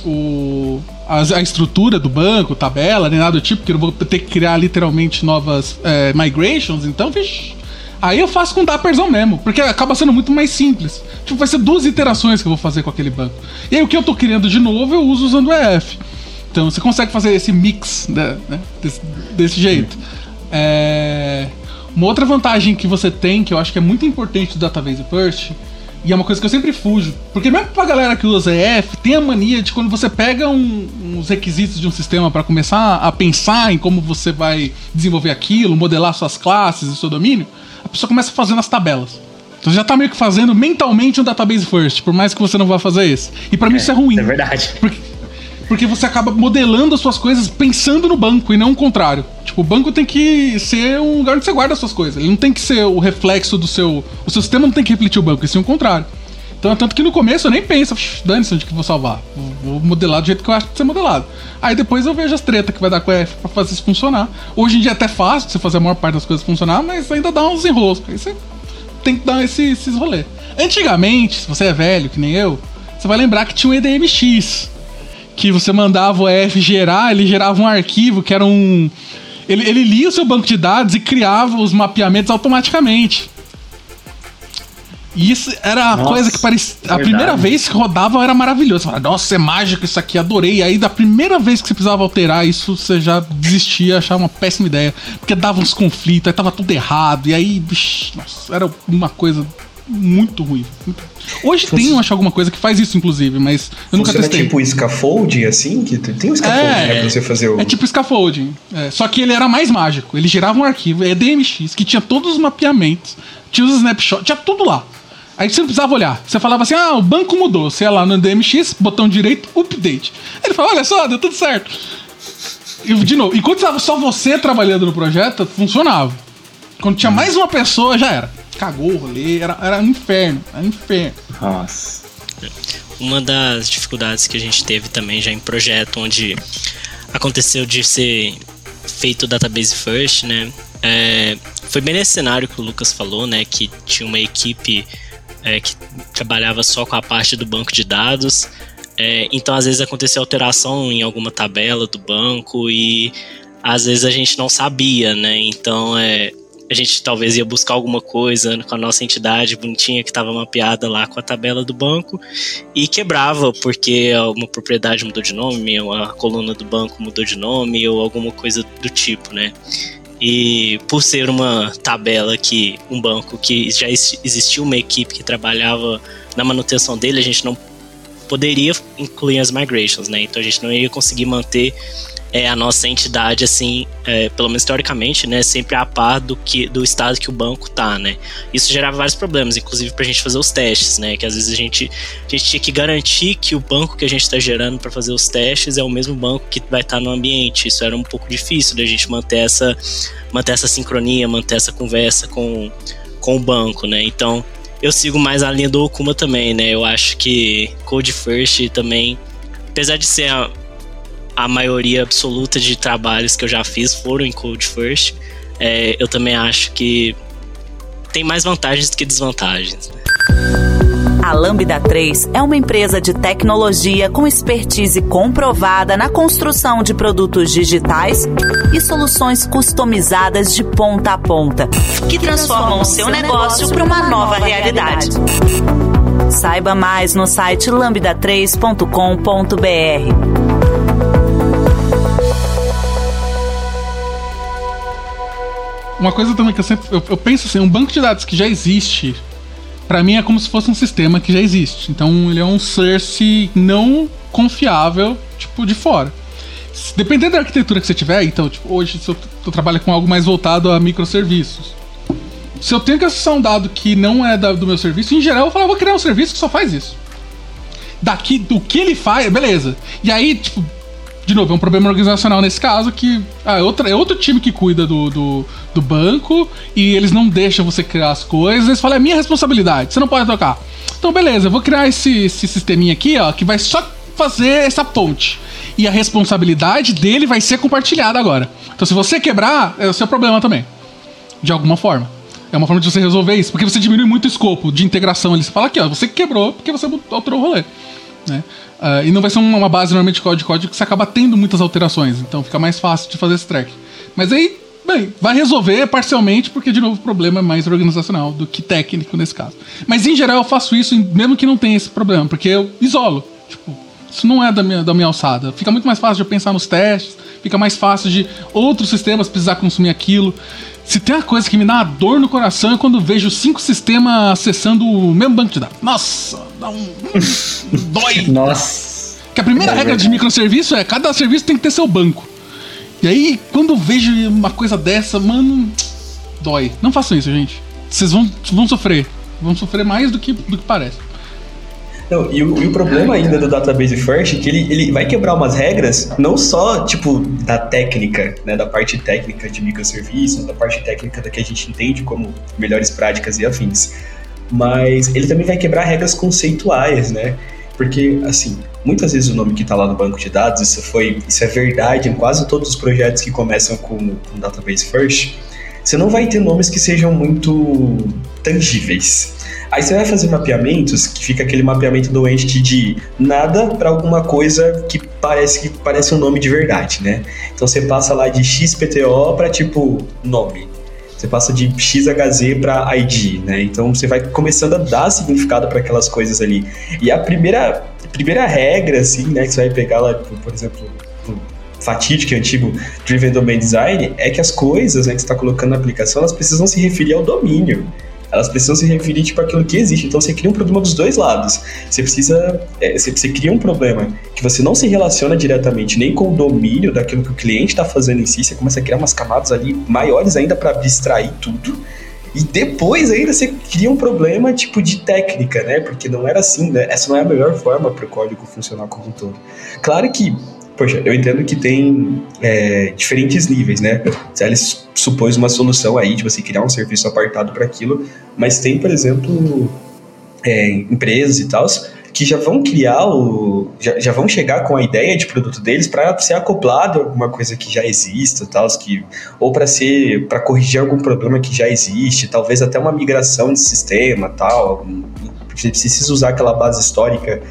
o a, a, estrutura do banco, tabela, nem nada do tipo, que eu vou ter que criar literalmente novas é, migrations, então, vixi, Aí eu faço com Dapperzão mesmo, porque acaba sendo muito mais simples. Tipo, vai ser duas iterações que eu vou fazer com aquele banco. E aí o que eu tô querendo de novo eu uso usando o EF. Então você consegue fazer esse mix né, né, desse, desse, jeito. É... Uma outra vantagem que você tem, que eu acho que é muito importante do Database First, e é uma coisa que eu sempre fujo, porque mesmo pra galera que usa EF, tem a mania de quando você pega um, uns requisitos de um sistema para começar a pensar em como você vai desenvolver aquilo, modelar suas classes e seu domínio, a pessoa começa fazendo as tabelas. Então você já tá meio que fazendo mentalmente um database first, por mais que você não vá fazer isso. E para mim isso é ruim. É verdade. Porque, porque você acaba modelando as suas coisas pensando no banco e não o contrário. Tipo, o banco tem que ser um lugar onde você guarda as suas coisas. Ele não tem que ser o reflexo do seu. O seu sistema não tem que refletir o banco, e sim o contrário. Então, é tanto que no começo eu nem penso, dane-se onde que eu vou salvar. Vou modelar do jeito que eu acho que ser modelado. Aí depois eu vejo as tretas que vai dar com a F pra fazer isso funcionar. Hoje em dia é até fácil você fazer a maior parte das coisas funcionar, mas ainda dá uns enrolos. Aí você tem que dar esse, esses rolês. Antigamente, se você é velho, que nem eu, você vai lembrar que tinha um EDMX. Que você mandava o F gerar, ele gerava um arquivo que era um. Ele, ele lia o seu banco de dados e criava os mapeamentos automaticamente. E isso era a coisa que parecia. A primeira vez que rodava era maravilhoso. Você falava, Nossa, é mágico isso aqui, adorei. E aí, da primeira vez que você precisava alterar isso, você já desistia, achava uma péssima ideia. Porque dava uns conflitos, aí tava tudo errado. E aí, bicho, nossa, era uma coisa muito ruim. Hoje Fun tem, eu acho, alguma coisa que faz isso, inclusive, mas eu nunca Funciona testei. tipo scaffolding, assim? Que tem um scaffolding, é, né, pra você fazer o... É tipo scaffolding. É, só que ele era mais mágico. Ele gerava um arquivo, EDMX, que tinha todos os mapeamentos, tinha os snapshots, tinha tudo lá. Aí você não precisava olhar. Você falava assim: ah, o banco mudou. Você ia lá no DMX, botão direito, update. Ele falou: olha só, deu tudo certo. E, de novo, enquanto estava só você trabalhando no projeto, funcionava. Quando tinha mais uma pessoa, já era. Cagou o rolê, era, era um inferno. Era um inferno. Nossa. Uma das dificuldades que a gente teve também já em projeto, onde aconteceu de ser feito o database first, né? É, foi bem nesse cenário que o Lucas falou, né? Que tinha uma equipe é, que trabalhava só com a parte do banco de dados. É, então, às vezes, acontecia alteração em alguma tabela do banco e às vezes a gente não sabia, né? Então, é, a gente talvez ia buscar alguma coisa com a nossa entidade bonitinha que estava mapeada lá com a tabela do banco e quebrava porque uma propriedade mudou de nome, ou a coluna do banco mudou de nome ou alguma coisa do tipo, né? E por ser uma tabela que um banco que já existia uma equipe que trabalhava na manutenção dele, a gente não poderia incluir as migrations, né? Então a gente não ia conseguir manter é, a nossa entidade, assim, é, pelo menos teoricamente, né, sempre a par do, que, do estado que o banco tá, né. Isso gerava vários problemas, inclusive pra gente fazer os testes, né, que às vezes a gente, a gente tinha que garantir que o banco que a gente está gerando para fazer os testes é o mesmo banco que vai estar tá no ambiente. Isso era um pouco difícil da gente manter essa, manter essa sincronia, manter essa conversa com, com o banco, né. Então, eu sigo mais a linha do Okuma também, né, eu acho que Code First também, apesar de ser a, a maioria absoluta de trabalhos que eu já fiz foram em Code First. É, eu também acho que tem mais vantagens do que desvantagens. Né? A Lambda 3 é uma empresa de tecnologia com expertise comprovada na construção de produtos digitais e soluções customizadas de ponta a ponta, que transformam o seu negócio para uma nova realidade. Saiba mais no site lambda3.com.br. Uma coisa também que eu sempre. Eu, eu penso assim, um banco de dados que já existe, para mim é como se fosse um sistema que já existe. Então ele é um source não confiável, tipo, de fora. Dependendo da arquitetura que você tiver, então, tipo, hoje se eu, eu trabalho com algo mais voltado a microserviços. Se eu tenho que acessar um dado que não é da, do meu serviço, em geral eu falo, eu vou criar um serviço que só faz isso. Daqui, do que ele faz, beleza. E aí, tipo, de novo, é um problema organizacional nesse caso que ah, é, outra, é outro time que cuida do, do, do, banco e eles não deixam você criar as coisas. Eles falam, é minha responsabilidade, você não pode tocar. Então, beleza, eu vou criar esse, esse sisteminha aqui, ó, que vai só fazer essa ponte. E a responsabilidade dele vai ser compartilhada agora. Então, se você quebrar, é o seu problema também. De alguma forma. É uma forma de você resolver isso, porque você diminui muito o escopo de integração ali. Você fala aqui, ó, você quebrou porque você alterou o rolê. Né? Uh, e não vai ser uma base normalmente de código, código que você acaba tendo muitas alterações, então fica mais fácil de fazer esse track. Mas aí, bem, vai resolver parcialmente, porque de novo o problema é mais organizacional do que técnico nesse caso. Mas em geral eu faço isso mesmo que não tenha esse problema, porque eu isolo. Tipo, isso não é da minha, da minha alçada. Fica muito mais fácil de pensar nos testes, fica mais fácil de outros sistemas precisar consumir aquilo. Se tem uma coisa que me dá uma dor no coração é quando vejo cinco sistemas acessando o mesmo banco de dados. Nossa, dá um. dói! Nossa! Que a primeira é regra de microserviço é cada serviço tem que ter seu banco. E aí, quando vejo uma coisa dessa, mano, dói. Não façam isso, gente. Vocês vão, vão sofrer. Vão sofrer mais do que, do que parece. Não, e, o, e o problema ainda do Database First é que ele, ele vai quebrar umas regras, não só, tipo, da técnica, né, da parte técnica de microserviços, da parte técnica da que a gente entende como melhores práticas e afins, mas ele também vai quebrar regras conceituais, né? Porque, assim, muitas vezes o nome que está lá no banco de dados, isso foi, isso é verdade em quase todos os projetos que começam com, com Database First, você não vai ter nomes que sejam muito tangíveis. Aí você vai fazer mapeamentos que fica aquele mapeamento do entity de nada para alguma coisa que parece que parece um nome de verdade, né? Então você passa lá de XPTO para tipo nome. Você passa de XHZ para ID, né? Então você vai começando a dar significado para aquelas coisas ali. E a primeira primeira regra assim, né, que você vai pegar lá, por exemplo, fatídico e antigo Driven Domain Design é que as coisas né, que você está colocando na aplicação elas precisam se referir ao domínio elas precisam se referir tipo aquilo que existe. Então você cria um problema dos dois lados. Você precisa, é, você, você, cria um problema que você não se relaciona diretamente nem com o domínio daquilo que o cliente está fazendo em si. Você começa a criar umas camadas ali maiores ainda para abstrair tudo. E depois ainda você cria um problema tipo de técnica, né? Porque não era assim, né? Essa não é a melhor forma para o código funcionar como um todo. Claro que poxa, eu entendo que tem é, diferentes níveis, né? Eles supôs uma solução aí de você criar um serviço apartado para aquilo, mas tem, por exemplo, é, empresas e tal que já vão criar o. Já, já vão chegar com a ideia de produto deles para ser acoplado a alguma coisa que já exista, tal, que, ou para ser. para corrigir algum problema que já existe, talvez até uma migração de sistema tal. Você precisa usar aquela base histórica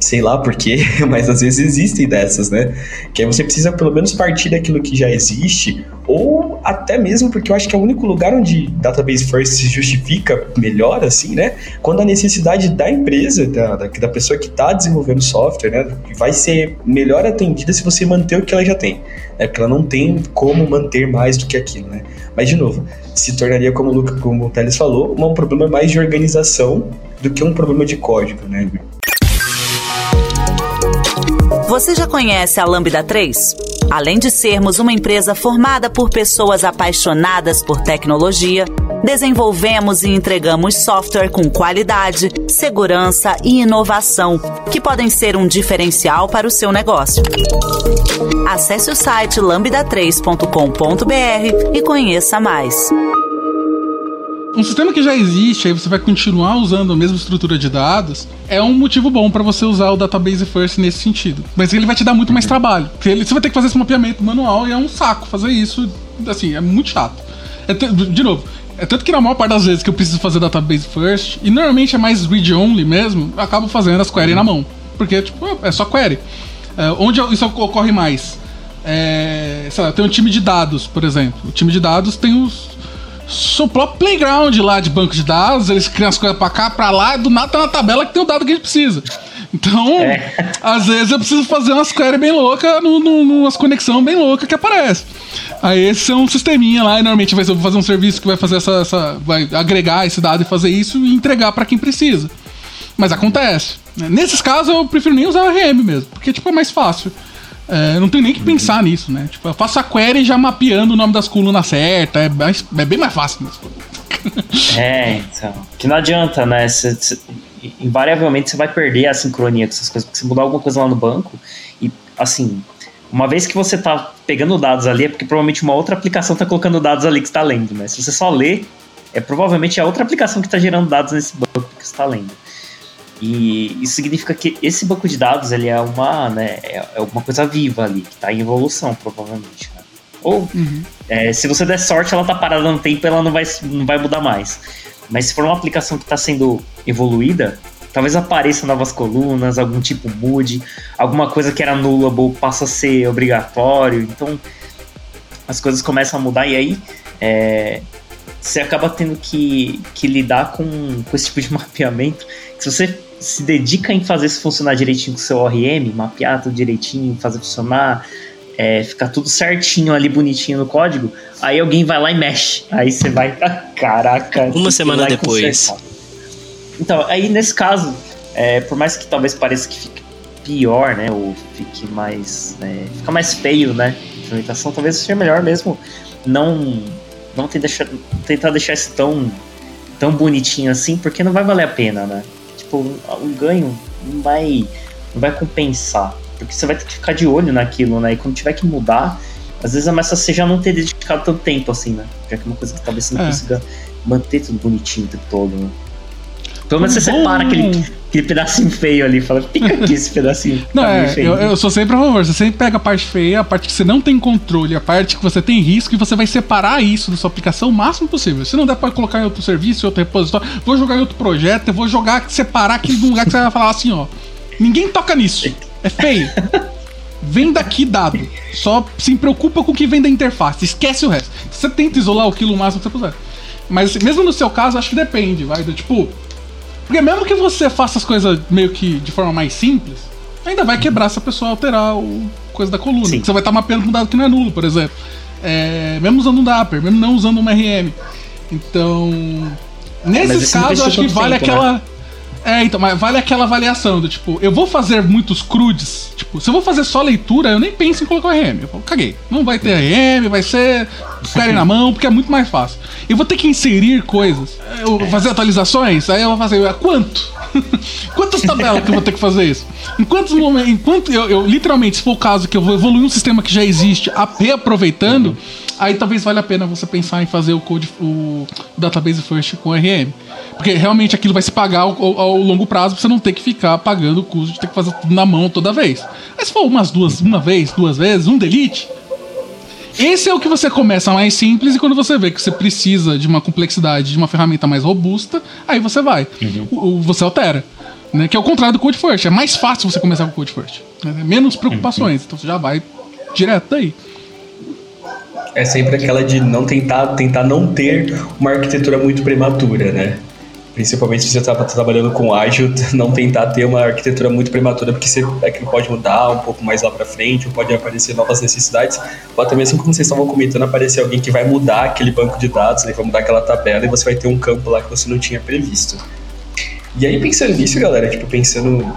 sei lá porquê, mas às vezes existem dessas, né? Que aí você precisa pelo menos partir daquilo que já existe, ou até mesmo porque eu acho que é o único lugar onde Database First se justifica melhor, assim, né? Quando a necessidade da empresa, da, da, pessoa que está desenvolvendo software, né, vai ser melhor atendida se você manter o que ela já tem, né? Porque ela não tem como manter mais do que aquilo, né? Mas, de novo, se tornaria, como o, Luca, como o Teles falou, um problema mais de organização do que um problema de código, né? Você já conhece a Lambda 3? Além de sermos uma empresa formada por pessoas apaixonadas por tecnologia, desenvolvemos e entregamos software com qualidade, segurança e inovação, que podem ser um diferencial para o seu negócio. Acesse o site lambda3.com.br e conheça mais. Um sistema que já existe, aí você vai continuar usando a mesma estrutura de dados, é um motivo bom para você usar o Database First nesse sentido. Mas ele vai te dar muito mais trabalho. Ele, você vai ter que fazer esse mapeamento manual e é um saco fazer isso. Assim, é muito chato. É de novo, é tanto que na maior parte das vezes que eu preciso fazer database first, e normalmente é mais read-only mesmo, eu acabo fazendo as query na mão. Porque, tipo, é só query. É, onde isso ocorre mais? É, sei lá, tem um time de dados, por exemplo. O time de dados tem os, seu próprio playground lá de banco de dados, eles criam as coisas pra cá, pra lá, e do nada tá na tabela que tem o dado que a gente precisa. Então, é. às vezes eu preciso fazer umas query bem loucas, no, no, umas conexão bem louca que aparece. Aí esse é um sisteminha lá, e normalmente vai fazer um serviço que vai fazer essa, essa vai agregar esse dado e fazer isso e entregar para quem precisa. Mas acontece. Né? Nesses casos eu prefiro nem usar o RM mesmo, porque tipo é mais fácil. É, não tem nem que pensar nisso, né? Tipo, eu faço a query já mapeando o nome das colunas certas. É, é bem mais fácil mesmo. É, então. Que não adianta, né? Cê, cê, invariavelmente você vai perder a sincronia com essas coisas, porque você mudar alguma coisa lá no banco e, assim, uma vez que você está pegando dados ali, é porque provavelmente uma outra aplicação está colocando dados ali que está lendo, né? Se você só lê, é provavelmente a outra aplicação que está gerando dados nesse banco que está lendo. E isso significa que esse banco de dados ele é uma, né, é, é uma coisa viva ali, que está em evolução, provavelmente. Né? Ou, uhum. é, se você der sorte, ela está parada no tempo e ela não vai, não vai mudar mais. Mas se for uma aplicação que está sendo evoluída, talvez apareça novas colunas, algum tipo mude, alguma coisa que era nullable passa a ser obrigatório. Então, as coisas começam a mudar e aí é, você acaba tendo que, que lidar com, com esse tipo de mapeamento. Se você se dedica em fazer isso funcionar direitinho com seu ORM, mapear tudo direitinho, fazer funcionar, é, ficar tudo certinho ali, bonitinho no código, aí alguém vai lá e mexe. Aí você vai, caraca. Uma semana depois. Então, aí nesse caso, é, por mais que talvez pareça que fique pior, né, ou fique mais, né, fica mais feio, né, a implementação, talvez seja melhor mesmo não, não deixar, tentar deixar isso tão, tão bonitinho assim, porque não vai valer a pena, né tipo, o ganho não vai, não vai compensar. Porque você vai ter que ficar de olho naquilo, né? E quando tiver que mudar, às vezes é mais fácil você já não ter dedicado tanto tempo assim, né? Já que é uma coisa que talvez você não é. consiga manter tudo bonitinho o tempo todo, né? Pelo menos você separa aquele, aquele pedacinho feio ali, fala, fica aqui esse pedacinho. Não, tá é, eu, eu, sou sempre a favor, você sempre pega a parte feia, a parte que você não tem controle, a parte que você tem risco, e você vai separar isso da sua aplicação o máximo possível. Se não der pra colocar em outro serviço, em outro repositório, vou jogar em outro projeto, eu vou jogar, separar aquele lugar que você vai falar assim, ó. Ninguém toca nisso. É feio. Vem daqui dado. Só se preocupa com o que vem da interface. Esquece o resto. Você tenta isolar aquilo o máximo que você puder. Mas mesmo no seu caso, acho que depende, vai. Do, tipo, porque mesmo que você faça as coisas meio que de forma mais simples, ainda vai quebrar se a pessoa alterar o coisa da coluna. Você vai estar mapeando com um dado que não é nulo, por exemplo. É, mesmo usando um Dapper, mesmo não usando um RM. Então, nesses casos, acho que vale tempo, aquela. Né? É, então, mas vale aquela avaliação do tipo, eu vou fazer muitos crudes. Tipo, se eu vou fazer só leitura, eu nem penso em colocar o RM. Eu falo, caguei. Não vai ter RM, vai ser querem na mão, porque é muito mais fácil. Eu vou ter que inserir coisas. Eu vou fazer atualizações, aí eu vou fazer. Quanto? Quantas tabelas que eu vou ter que fazer isso? Em quantos momentos. Enquanto eu, eu, literalmente, se for o caso que eu vou evoluir um sistema que já existe, reaproveitando, uhum. aí talvez valha a pena você pensar em fazer o code, o database first com RM. Porque realmente aquilo vai se pagar ao, ao, ao longo prazo pra você não ter que ficar pagando o custo de ter que fazer tudo na mão toda vez. Mas se for umas duas, uma vez, duas vezes, um delete, esse é o que você começa mais simples e quando você vê que você precisa de uma complexidade, de uma ferramenta mais robusta, aí você vai. Uhum. O, o, você altera. Né? Que é o contrário do Code First. É mais fácil você começar com o Code First. Né? Menos preocupações. Uhum. Então você já vai direto daí. É sempre aquela de não tentar, tentar não ter uma arquitetura muito prematura, né? Principalmente se você está trabalhando com ágil, não tentar ter uma arquitetura muito prematura, porque você, aquilo pode mudar um pouco mais lá para frente, ou pode aparecer novas necessidades, ou até mesmo como vocês estavam comentando, aparecer alguém que vai mudar aquele banco de dados, né, vai mudar aquela tabela, e você vai ter um campo lá que você não tinha previsto. E aí, pensando nisso, galera, tipo, pensando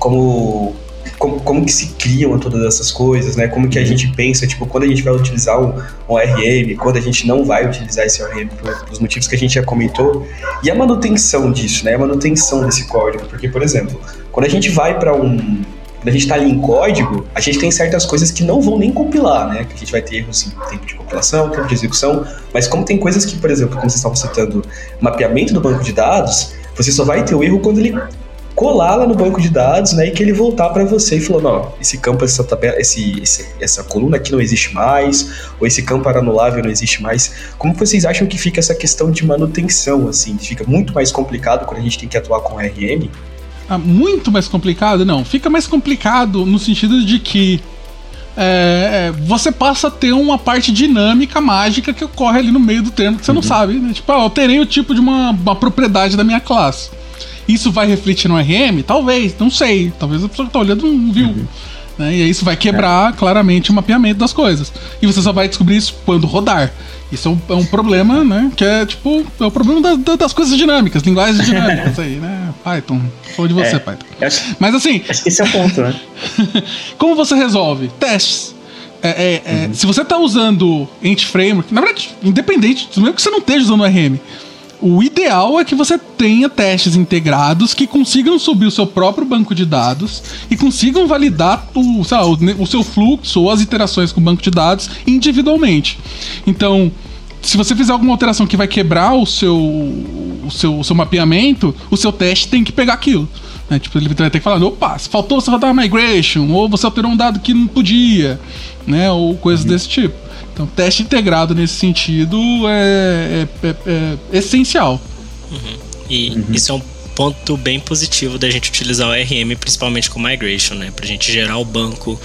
como como, como que se criam todas essas coisas, né? Como que a gente pensa, tipo, quando a gente vai utilizar um, um RM, quando a gente não vai utilizar esse RM pelos motivos que a gente já comentou, e a manutenção disso, né? A manutenção desse código, porque, por exemplo, quando a gente vai para um quando a gente está ali em código, a gente tem certas coisas que não vão nem compilar, né? Que a gente vai ter erros em tempo de compilação, tempo de execução, mas como tem coisas que, por exemplo, como vocês estavam citando, mapeamento do banco de dados, você só vai ter o erro quando ele colar lá no banco de dados, né, e que ele voltar para você e falou, não, esse campo, essa tabela, esse, esse, essa coluna aqui não existe mais, ou esse campo anulável não existe mais. Como vocês acham que fica essa questão de manutenção, assim? Fica muito mais complicado quando a gente tem que atuar com RM? Ah, muito mais complicado? Não, fica mais complicado no sentido de que é, é, você passa a ter uma parte dinâmica, mágica que ocorre ali no meio do termo que você uhum. não sabe. Né? Tipo, ah, alterei o tipo de uma, uma propriedade da minha classe. Isso vai refletir no RM? Talvez, não sei. Talvez a pessoa que tá olhando não viu. Uhum. Né? E aí isso vai quebrar é. claramente o mapeamento das coisas. E você só vai descobrir isso quando rodar. Isso é um, é um problema, né? Que é tipo, é o problema da, da, das coisas dinâmicas, linguagens dinâmicas aí, né? Python. Sou de você, é, Python. Acho, Mas assim. Acho que esse é o ponto, né? como você resolve? Testes. É, é, é, uhum. Se você está usando Ent Framework, na verdade, independente, mesmo que você não esteja usando o RM, O ideal é que você tenha testes integrados que consigam subir o seu próprio banco de dados e consigam validar o, lá, o, o seu fluxo ou as iterações com o banco de dados individualmente. Então, se você fizer alguma alteração que vai quebrar o seu, o seu, o seu mapeamento, o seu teste tem que pegar aquilo. Né? Tipo, ele vai ter que falar, opa, faltou você rodar uma migration, ou você alterou um dado que não podia, né? Ou coisas uhum. desse tipo. Então, teste integrado nesse sentido é, é, é, é essencial. Uhum. E uhum. isso é um ponto bem positivo da gente utilizar o RM, principalmente com migration, né? Pra gente gerar o banco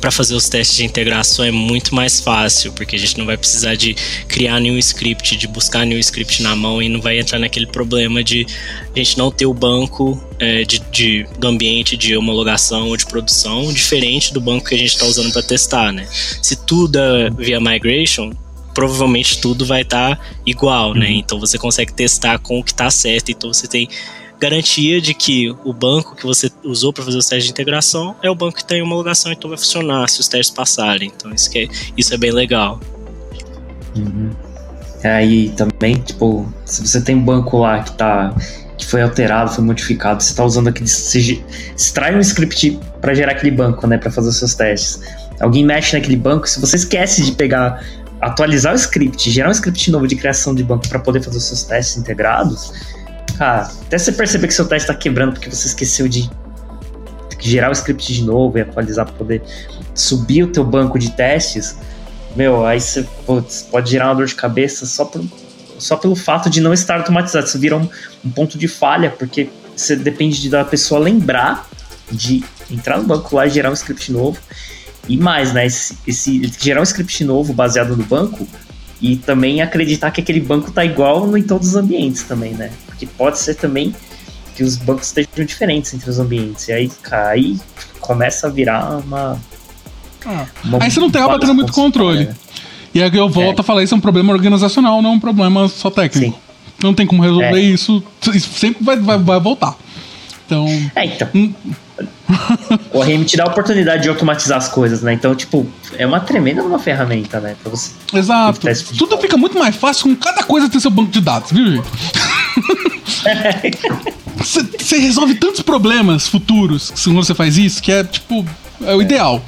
para fazer os testes de integração é muito mais fácil, porque a gente não vai precisar de criar nenhum script, de buscar nenhum script na mão e não vai entrar naquele problema de a gente não ter o banco é, de, de, do ambiente de homologação ou de produção diferente do banco que a gente está usando para testar, né? Se tudo é via migration, provavelmente tudo vai estar tá igual, né? Uhum. Então você consegue testar com o que está certo, então você tem garantia de que o banco que você usou para fazer os testes de integração é o banco que tem homologação, então vai funcionar se os testes passarem. Então isso, é, isso é bem legal. Uhum. Aí também, tipo, se você tem um banco lá que tá que foi alterado, foi modificado, você está usando aquele. Você extrai um script para gerar aquele banco, né? Para fazer os seus testes. Alguém mexe naquele banco, se você esquece de pegar, atualizar o script, gerar um script novo de criação de banco para poder fazer os seus testes integrados, até você perceber que seu teste está quebrando porque você esqueceu de gerar o script de novo e atualizar para poder subir o teu banco de testes, meu, aí você putz, pode gerar uma dor de cabeça só, por, só pelo fato de não estar automatizado. Isso vira um, um ponto de falha, porque você depende de, da pessoa lembrar de entrar no banco lá e gerar um script novo. E mais, né? Esse, esse, gerar um script novo baseado no banco e também acreditar que aquele banco tá igual em todos os ambientes também, né? Porque pode ser também que os bancos estejam diferentes entre os ambientes. E aí, aí começa a virar uma. Ah, uma aí você não tem tendo muito controle. Né? E aí eu volto é. a falar, isso é um problema organizacional, não é um problema só técnico. Sim. Não tem como resolver é. isso. Isso sempre vai, vai, vai voltar. Então. É, então. O RM te dá a oportunidade de automatizar as coisas, né? Então, tipo, é uma tremenda uma ferramenta, né? Pra você. Exato. Tudo fica muito mais fácil com cada coisa ter seu banco de dados, viu, gente? Você resolve tantos problemas futuros quando você faz isso que é, tipo, é o é. ideal.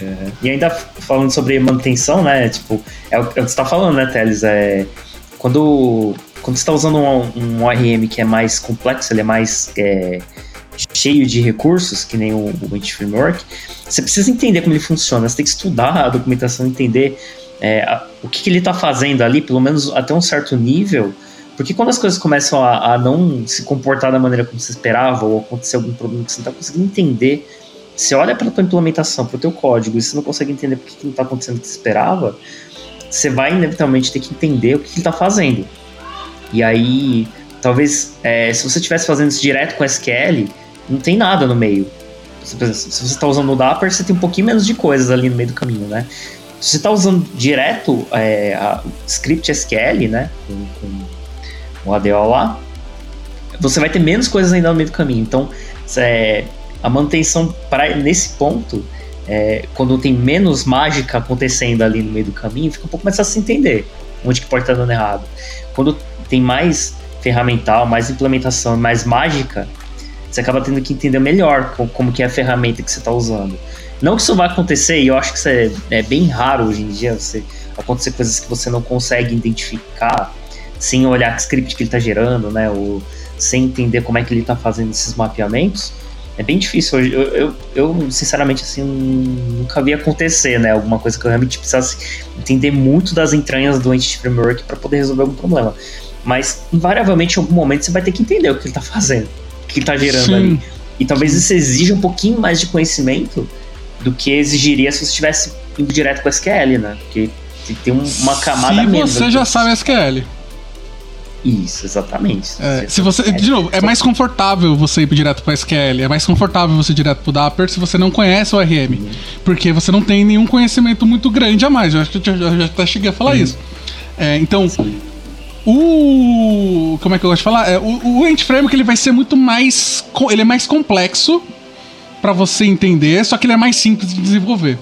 É. E ainda falando sobre manutenção, né? Tipo, é o, é o que você tá falando, né, Teles? É, quando, quando você está usando um, um ORM que é mais complexo, ele é mais é, cheio de recursos, que nem o, o Entity Framework, você precisa entender como ele funciona, você tem que estudar a documentação, entender é, a, o que, que ele está fazendo ali, pelo menos até um certo nível, porque quando as coisas começam a, a, não se comportar da maneira como você esperava, ou acontecer algum problema que você não está conseguindo entender, você olha para a tua implementação, para o teu código, e você não consegue entender por que, que não está acontecendo o que você esperava, você vai inevitavelmente ter que entender o que ele está fazendo. E aí, talvez, é, se você estivesse fazendo isso direto com SQL, não tem nada no meio. Se, você está usando o Dapper, você tem um pouquinho menos de coisas ali no meio do caminho, né? Se você está usando direto é, a script SQL, né, com, com o ADO lá, você vai ter menos coisas ainda no meio do caminho. Então, é, a manutenção para nesse ponto é, quando tem menos mágica acontecendo ali no meio do caminho, fica um pouco mais fácil se entender onde que pode estar dando errado. Quando tem mais ferramental, mais implementação, mais mágica, você acaba tendo que entender melhor como, como que é a ferramenta que você está usando. Não que isso vai acontecer, e eu acho que isso é, é bem raro hoje em dia, você acontecer coisas que você não consegue identificar sem olhar que script que ele está gerando, né? Ou sem entender como é que ele está fazendo esses mapeamentos é bem difícil. Eu, eu, eu, sinceramente, assim, nunca vi acontecer, né? Alguma coisa que eu realmente precisasse entender muito das entranhas do Entity Framework para poder resolver algum problema. Mas, invariavelmente, em algum momento, você vai ter que entender o que ele está fazendo, o que ele está gerando Sim. ali. E talvez isso exija um pouquinho mais de conhecimento do que exigiria se você estivesse indo direto com SQL, né? Porque tem uma camada menos. Se você já sabe SQL. Isso, exatamente. É, se você, de novo, é mais confortável você ir direto para SQL, é mais confortável você ir direto para o Dapper se você não conhece o RM, uhum. porque você não tem nenhum conhecimento muito grande a mais. Eu acho que eu já, já até cheguei a falar uhum. isso. É, então, Sim. O como é que eu gosto de falar? É, o, o Framework ele vai ser muito mais, ele é mais complexo para você entender, só que ele é mais simples de desenvolver.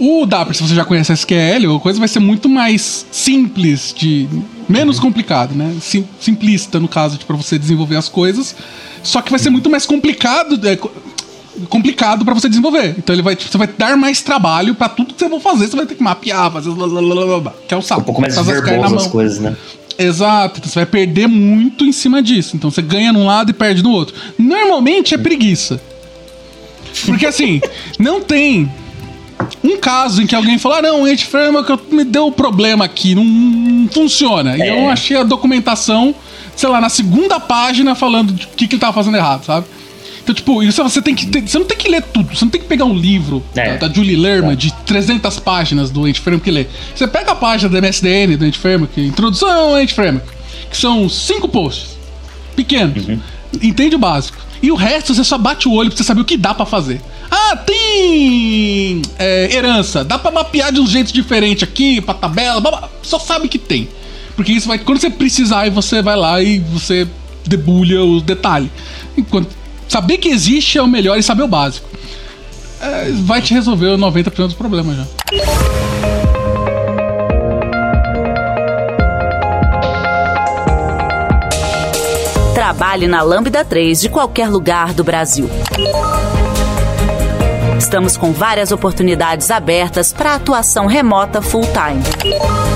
O Dapper, se você já conhece SQL ou coisa, vai ser muito mais simples de Menos uhum. complicado, né? Sim, simplista, no caso, para você desenvolver as coisas. Só que vai ser muito mais complicado. É, complicado para você desenvolver. Então ele vai, tipo, você vai dar mais trabalho para tudo que você for fazer, você vai ter que mapear, fazer que é o saco. Um pouco mais verboso as coisas, né? Exato, então você vai perder muito em cima disso. Então você ganha num lado e perde no outro. Normalmente é preguiça. Porque assim, não tem um caso em que alguém falou: ah, não, o Age Framework me deu problema aqui, não, funciona. É. E eu achei a documentação, sei lá, na segunda página falando o que, que ele tava fazendo errado, sabe? Então, tipo, isso você tem que ter, você não tem que ler tudo, você não tem que pegar um livro é. da, da, Julie Lerman é. de 300 páginas do Age Framework e ler. Você pega a página do MSDN do Age Framework, introdução ao Age Framework, que são cinco posts, pequenos, uhum. entende o básico. E o resto você só bate o olho pra você saber o que dá para fazer. Ah, tem é, herança. Dá pra mapear de um jeito diferente aqui, pra tabela. Blá. Só sabe que tem. Porque isso vai. Quando você precisar, aí você vai lá e você debulha os detalhes. Enquanto saber que existe é o melhor e saber o básico. É, vai te resolver 90% dos problemas já. Trabalhe na Lambda 3 de qualquer lugar do Brasil. Estamos com várias oportunidades abertas para atuação remota full-time.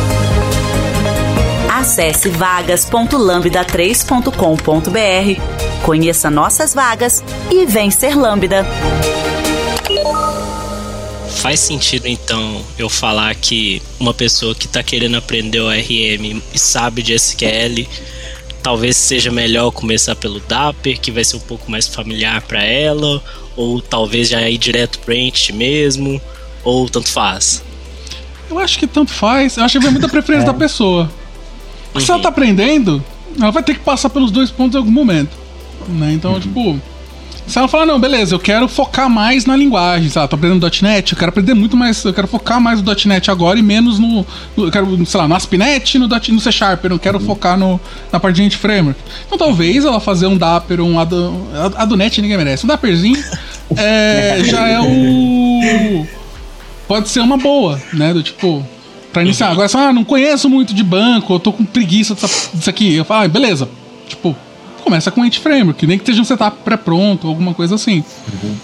Acesse vagas.lambda3.com.br, conheça nossas vagas e vem ser Lambda. Faz sentido então eu falar que uma pessoa que está querendo aprender o RM e sabe de SQL talvez seja melhor começar pelo Dapper, que vai ser um pouco mais familiar para ela, ou talvez já ir direto pro Ent mesmo, ou tanto faz? Eu acho que tanto faz. Eu acho que vai muita preferência é. da pessoa. Uhum. Se ela tá aprendendo, ela vai ter que passar pelos dois pontos em algum momento. Né? Então, uhum. tipo, se ela falar, não, beleza, eu quero focar mais na linguagem, sabe? Tô aprendendo .NET, eu quero aprender muito mais, eu quero focar mais no .NET agora e menos no, eu quero, sei lá, no ASP.NET, no, no C Sharp, eu não quero uhum. focar no, na parte de framework. Então talvez ela fazer um Dapper, um Ado, Adonet ninguém merece, um Dapperzinho é, já é o... pode ser uma boa, né, do tipo... Pra iniciar. Agora, assim, ah, não conheço muito de banco, eu tô com preguiça disso aqui. Eu falo, ah, beleza. Tipo, começa com Ant Framework, nem que esteja um setup pré-pronto, alguma coisa assim. Uhum.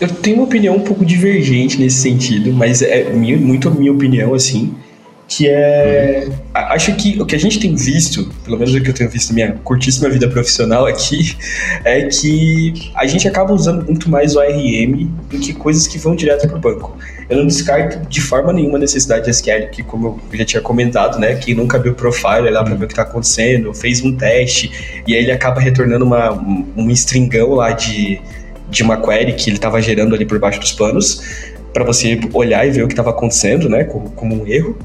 Eu tenho uma opinião um pouco divergente nesse sentido, mas é minha, muito a minha opinião, assim, que é... Acho que o que a gente tem visto, pelo menos o que eu tenho visto na minha curtíssima vida profissional aqui, é que a gente acaba usando muito mais o ARM do que coisas que vão direto para o banco. Eu não descarto de forma nenhuma a necessidade de SQL, que como eu já tinha comentado, né, que nunca viu o profile lá para ver o que está acontecendo, fez um teste, e aí ele acaba retornando uma, um stringão lá de, de uma query que ele estava gerando ali por baixo dos panos, para você olhar e ver o que estava acontecendo, né, como, como um erro.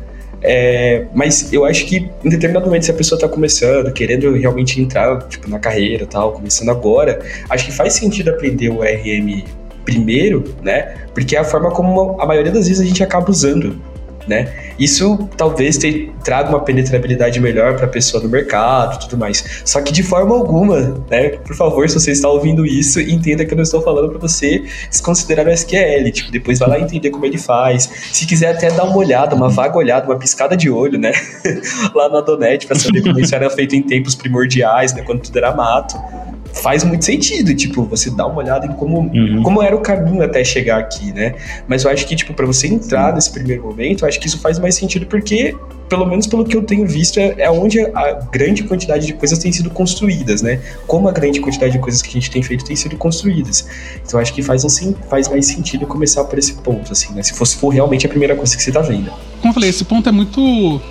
É, mas eu acho que em determinado momento, se a pessoa está começando, querendo realmente entrar tipo, na carreira tal, começando agora, acho que faz sentido aprender o RM primeiro, né? Porque é a forma como a maioria das vezes a gente acaba usando, né? Isso talvez te, traga uma penetrabilidade melhor para a pessoa no mercado, tudo mais. Só que de forma alguma, né? Por favor, se você está ouvindo isso, entenda que eu não estou falando para você desconsiderar o SQL. Tipo, depois vai lá entender como ele faz. Se quiser até dar uma olhada, uma vaga olhada, uma piscada de olho, né? lá na Donet para saber como isso era feito em tempos primordiais, né? Quando tudo era mato faz muito sentido, tipo, você dá uma olhada em como, uhum. como era o caminho até chegar aqui, né? Mas eu acho que, tipo, para você entrar nesse primeiro momento, eu acho que isso faz mais sentido porque, pelo menos pelo que eu tenho visto, é, é onde a grande quantidade de coisas tem sido construídas, né? Como a grande quantidade de coisas que a gente tem feito tem sido construídas. Então eu acho que faz, assim, faz mais sentido começar por esse ponto, assim, né? Se fosse for realmente a primeira coisa que você tá vendo. Como eu falei, esse ponto é muito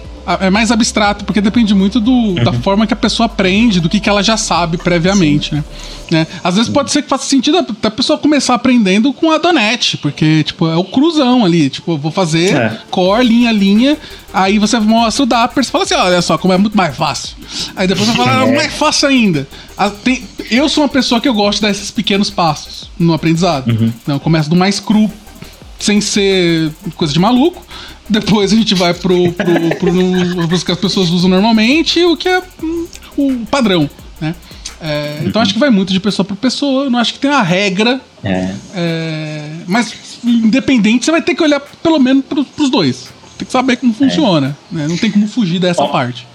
é mais abstrato, porque depende muito do, uhum. da forma que a pessoa aprende, do que, que ela já sabe previamente, né? né? Às vezes pode ser que faça sentido a, pessoa começar aprendendo com a Donete, porque, tipo, é o cruzão ali. Tipo, eu vou fazer é. core, linha, linha, aí você mostra o Dapper, você fala assim, olha só, como é muito mais fácil. Aí depois você fala, é. mais fácil ainda. A, tem, eu sou uma pessoa que eu gosto desses pequenos passos no aprendizado. Uhum. Então, eu começo do mais cru, sem ser coisa de maluco. Depois a gente vai pro, pro, pro, pro que as pessoas usam normalmente, o que é hum, o padrão, né? É, então acho que vai muito de pessoa para pessoa. Eu não acho que tem uma regra. É. É, mas independente, você vai ter que olhar pelo menos para os dois. Tem que saber como funciona. Né? Não tem como fugir dessa parte.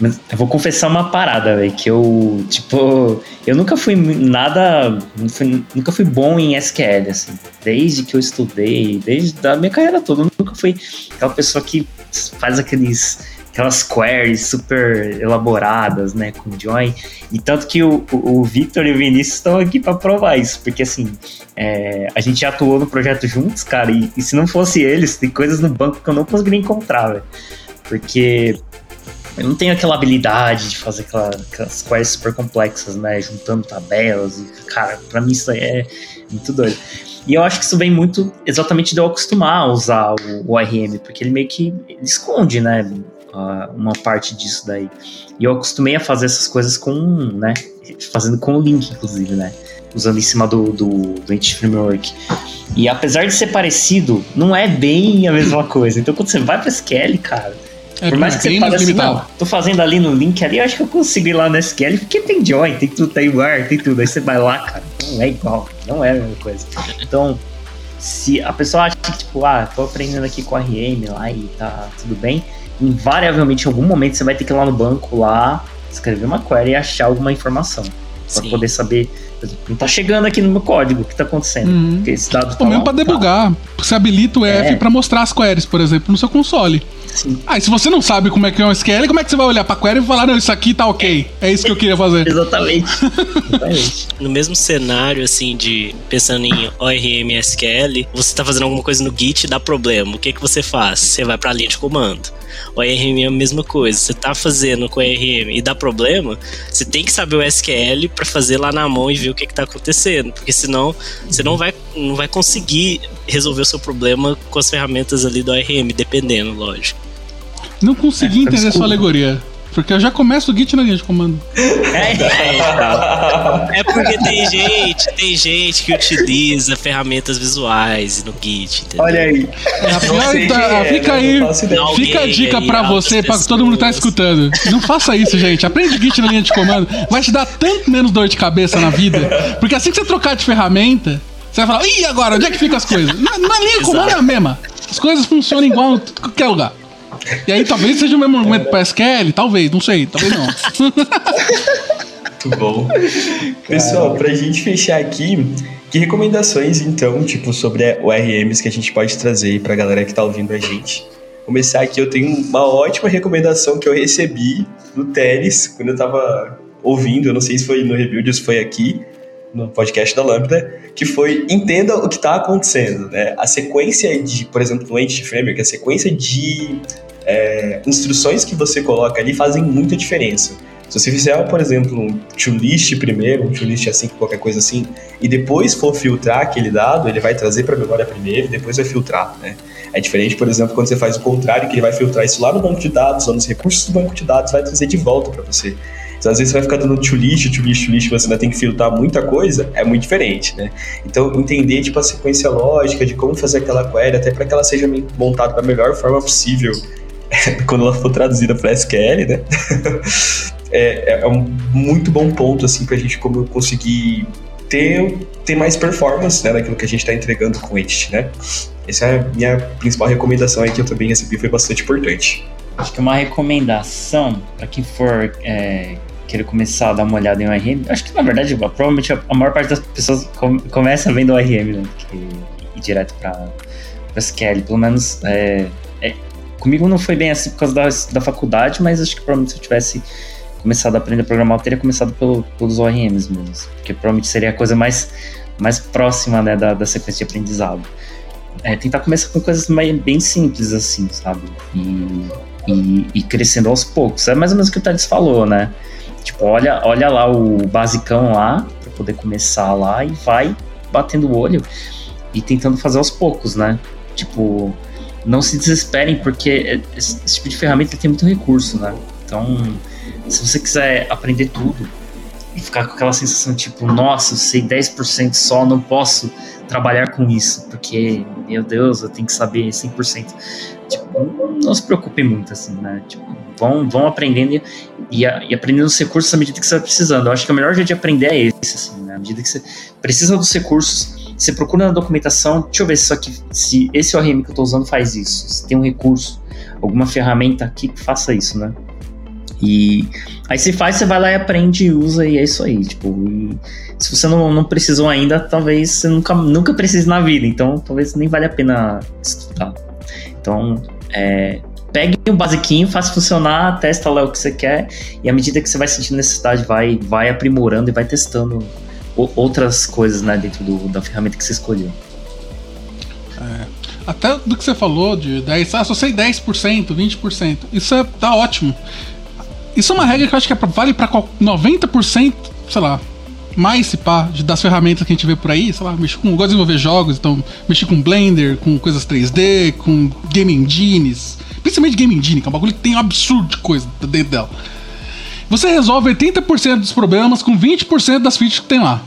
Mas eu vou confessar uma parada, velho, que eu, tipo, eu nunca fui nada, nunca fui bom em SQL, assim. Desde que eu estudei, desde a minha carreira toda, eu nunca fui aquela pessoa que faz aqueles aquelas queries super elaboradas, né, com join. E tanto que o, o, o Victor e o Vinícius estão aqui para provar isso, porque assim, é, a gente atuou no projeto juntos, cara, e, e, se não fosse eles, tem coisas no banco que eu não conseguiria encontrar, velho. Porque eu não tenho aquela habilidade de fazer aquela, aquelas queries super complexas, né? Juntando tabelas. E, cara, pra mim isso aí é muito doido. E eu acho que isso vem muito exatamente de eu acostumar a usar o, o ORM, porque ele meio que ele esconde, né? Uma parte disso daí. E eu acostumei a fazer essas coisas com, né? Fazendo com o link, inclusive, né? Usando em cima do, do, do Entity Framework. E apesar de ser parecido, não é bem a mesma coisa. Então quando você vai para SQL, cara, é, Por mais que você fale assim, não, tô fazendo ali no link ali, eu acho que eu consigo ir lá no SQL, porque tem join, tem tudo, tem war, tem tudo. Aí você vai lá, cara, não é igual, não é a mesma coisa. Então, se a pessoa acha que, tipo, ah, tô aprendendo aqui com a RM lá e tá tudo bem, invariavelmente em algum momento você vai ter que ir lá no banco lá, escrever uma query e achar alguma informação. Pra Sim. poder saber não tá chegando aqui no meu código o que tá acontecendo. Uhum. Porque esse dado tá Ou mesmo pra debugar. Tá. Você habilita o F é. pra mostrar as queries, por exemplo, no seu console. Sim. Ah, e se você não sabe como é que é um SQL, como é que você vai olhar pra query e falar, não, isso aqui tá ok. É isso que eu queria fazer. Exatamente. Exatamente. no mesmo cenário, assim, de pensando em ORM e SQL, você tá fazendo alguma coisa no Git e dá problema. O que que você faz? Você vai pra linha de comando. O ARM é a mesma coisa. Você tá fazendo com o ARM e dá problema, você tem que saber o SQL para fazer lá na mão e ver o que, que tá acontecendo. Porque senão você não vai, não vai conseguir resolver o seu problema com as ferramentas ali do ARM, dependendo, lógico. Não consegui é, entender sua alegoria. Porque eu já começo o Git na linha de comando. É, é, é, porque tem gente, tem gente que utiliza ferramentas visuais no Git, entendeu? Olha aí. É, tá, é, fica aí, fica a dica pra você, pra todo mundo que tá escutando. Não faça isso, gente. Aprende Git na linha de comando. Vai te dar tanto menos dor de cabeça na vida. Porque assim que você trocar de ferramenta, você vai falar, ih, agora, onde é que fica as coisas? Na, na linha de comando é a mesma. As coisas funcionam igual em qualquer lugar. E aí talvez seja o mesmo argumento para SQL, talvez, não sei, talvez não. Muito bom. Pessoal, pra gente fechar aqui, que recomendações então, tipo, sobre ORMs que a gente pode trazer pra galera que tá ouvindo a gente? Começar aqui, eu tenho uma ótima recomendação que eu recebi do Teles quando eu tava ouvindo, eu não sei se foi no review, se foi aqui, no podcast da Lambda, que foi entenda o que está acontecendo, né? A sequência de, por exemplo, no Entity Framework, a sequência de é, instruções que você coloca ali fazem muita diferença. Se você fizer, por exemplo, um to-list primeiro, um to-list assim, qualquer coisa assim, e depois for filtrar aquele dado, ele vai trazer para a memória primeiro e depois vai filtrar, né? É diferente, por exemplo, quando você faz o contrário, que ele vai filtrar isso lá no banco de dados, ou nos recursos do banco de dados, vai trazer de volta para você. Então, às vezes, você vai ficar dando to list, to list, to você ainda tem que filtrar muita coisa, é muito diferente, né? Então, entender, tipo, a sequência lógica de como fazer aquela query, até para que ela seja montada da melhor forma possível quando ela for traduzida para SQL, né? é, é, um muito bom ponto, assim, para a gente como conseguir ter, ter mais performance, né, naquilo que a gente está entregando com Edit, né? Essa é a minha principal recomendação aí que eu também recebi, foi bastante importante. Acho que uma recomendação para quem for é, querer começar a dar uma olhada em ORM, acho que na verdade, provavelmente a maior parte das pessoas começa vendo ORM, né? Que ir direto para SQL. Pelo menos é, é, comigo não foi bem assim por causa da, da faculdade, mas acho que provavelmente se eu tivesse começado a aprender a programar, eu teria começado pelo, pelos ORMs mesmo. Porque provavelmente seria a coisa mais, mais próxima né, da, da sequência de aprendizado. É, tentar começar com coisas mais, bem simples, assim, sabe? E, e, e, crescendo aos poucos. É mais ou menos o que o Thales falou, né? Tipo, olha, olha lá o basicão lá, para poder começar lá e vai batendo o olho e tentando fazer aos poucos, né? Tipo, não se desesperem, porque esse, esse tipo de ferramenta tem muito recurso, né? Então, se você quiser aprender tudo e ficar com aquela sensação tipo, nossa, eu sei 10% só, não posso trabalhar com isso, porque, meu Deus, eu tenho que saber 100%. Tipo, não se preocupe muito, assim, né? Tipo, vão, vão aprendendo e, e, aprendendo os recursos à medida que você vai precisando. Eu acho que o melhor jeito de aprender é esse, assim, né? À medida que você precisa dos recursos, você procura na documentação, deixa eu ver se, isso aqui, se esse ORM que eu estou usando faz isso, se tem um recurso, alguma ferramenta aqui que faça isso, né? E aí se faz, você vai lá e aprende e usa e é isso aí. Tipo, se você não, não precisou ainda, talvez você nunca, nunca precise na vida. Então talvez nem vale a pena estudar. Então, é, pegue o basiquinho, faça funcionar, testa lá o que você quer, e à medida que você vai sentindo necessidade, vai, vai aprimorando e vai testando outras coisas né, dentro do, da ferramenta que você escolheu. É, até do que você falou de 10, ah, só sei 10%, 20%, isso é, tá ótimo. Isso é uma regra que eu acho que é pra, vale para 90%, sei lá, mais se pá, das ferramentas que a gente vê por aí, sei lá, mexer com, gosto de desenvolver jogos, então mexer com Blender, com coisas 3D, com game engines, principalmente game engine, que é um bagulho que tem um absurdo de coisa dentro dela. Você resolve 80% dos problemas com 20% das features que tem lá.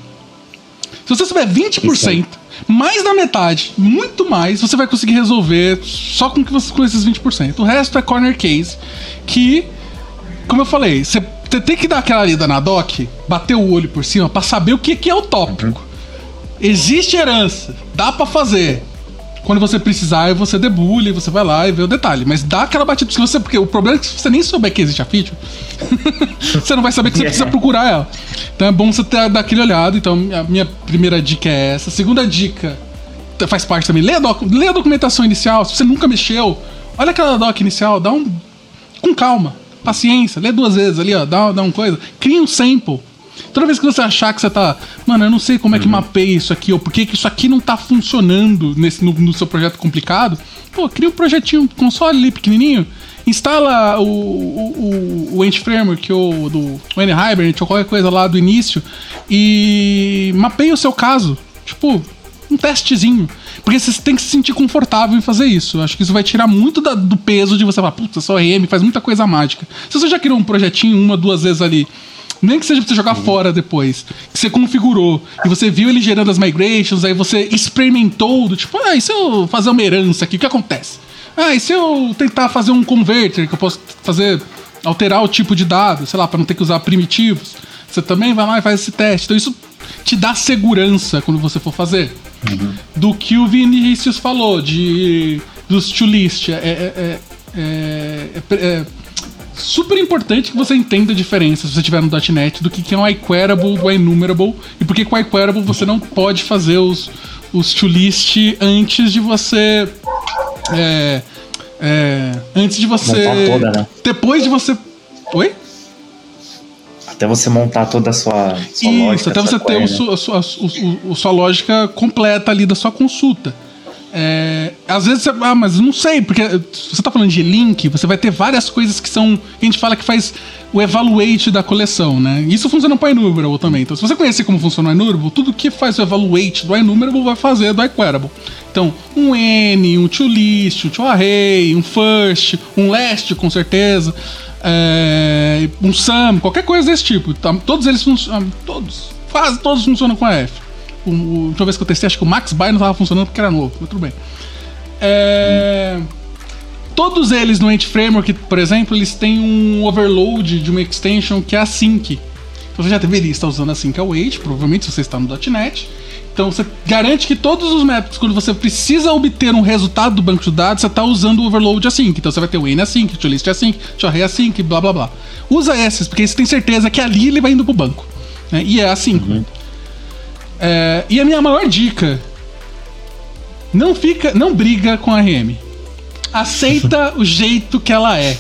Se você tiver 20%, mais da metade, muito mais, você vai conseguir resolver só com, que você, com esses 20%. O resto é corner case, que, como eu falei, você você tem que dar aquela lida na doc, bater o olho por cima para saber o que, que é o tópico. Existe herança, dá para fazer. Quando você precisar, você debulha, você vai lá e vê o detalhe. Mas dá aquela batida se você, porque o problema é que se você nem souber que existe a feature, você não vai saber que você precisa procurar ela. Então é bom você ter, dar aquele olhado. Então, a minha primeira dica é essa. Segunda dica faz parte também. Lê a, doc, lê a documentação inicial. Se você nunca mexeu, olha aquela doc inicial, dá um. com calma paciência, lê duas vezes ali, ó, dá, dá uma coisa. Cria um sample. Toda vez que você achar que você tá. Mano, eu não sei como é que uhum. mapeia isso aqui, ou por que isso aqui não tá funcionando nesse, no, no, seu projeto complicado. Pô, cria um projetinho, console ali pequenininho. Instala o, o, o, o Ent Framework ou do o Hibernate ou qualquer coisa lá do início e mapeia o seu caso. Tipo, um testezinho. Porque você tem que se sentir confortável em fazer isso. Acho que isso vai tirar muito da, do peso de você falar, putz, só RM faz muita coisa mágica. Se você já criou um projetinho uma, duas vezes ali, nem que seja pra você jogar uhum. fora depois, que você configurou, e você viu ele gerando as migrations, aí você experimentou, do tipo, ah, e se eu fazer uma herança aqui, o que acontece? Ah, e se eu tentar fazer um converter, que eu posso fazer, alterar o tipo de dado, sei lá, para não ter que usar primitivos. Você também vai lá e faz esse teste. Então isso te dá segurança quando você for fazer. Uhum. Do que o Vinícius falou, de dos to list. É, é, é, é, super importante que você entenda a diferença, se você tiver no .NET, do que é um iQueryable do enumerable e por que com o iQueryable você não pode fazer os, os to list antes de você. É, é, antes de você. Toda, né? Depois de você. Oi? Até você montar toda a sua, sua Isso, lógica. Até você ter o, a, sua, a, sua lógica completa ali da sua consulta. É, às vezes você. Ah, mas não sei, porque você está falando de link, você vai ter várias coisas que são. a gente fala que faz o evaluate da coleção, né? Isso funciona para o enumerable também. Então, se você conhecer como funciona o enumerable, tudo que faz o evaluate do enumerable vai fazer do equerable. Então, um N, um toList, um toArray, um first, um last, com certeza é, um SAM, qualquer coisa desse tipo. Tá, todos eles funcionam. Todos. Quase todos funcionam com a F. O, o, última vez que eu testei, acho que o Max Buy não estava funcionando porque era novo, mas tudo bem. É, hum. Todos eles no Ant Framework, por exemplo, eles têm um overload de uma extension que é a Sync. Então você já deveria estar usando a Sync Await, provavelmente se você está no .NET. Então você garante que todos os métodos, quando você precisa obter um resultado do banco de dados, você está usando o overload async. Então você vai ter o n async, o list async, o array async, blá blá blá. Usa esses, porque você tem certeza que ali ele vai indo pro banco. Né? E é assim. Uhum. É, e a minha maior dica: não fica, não briga com a RM. Aceita o jeito que ela é.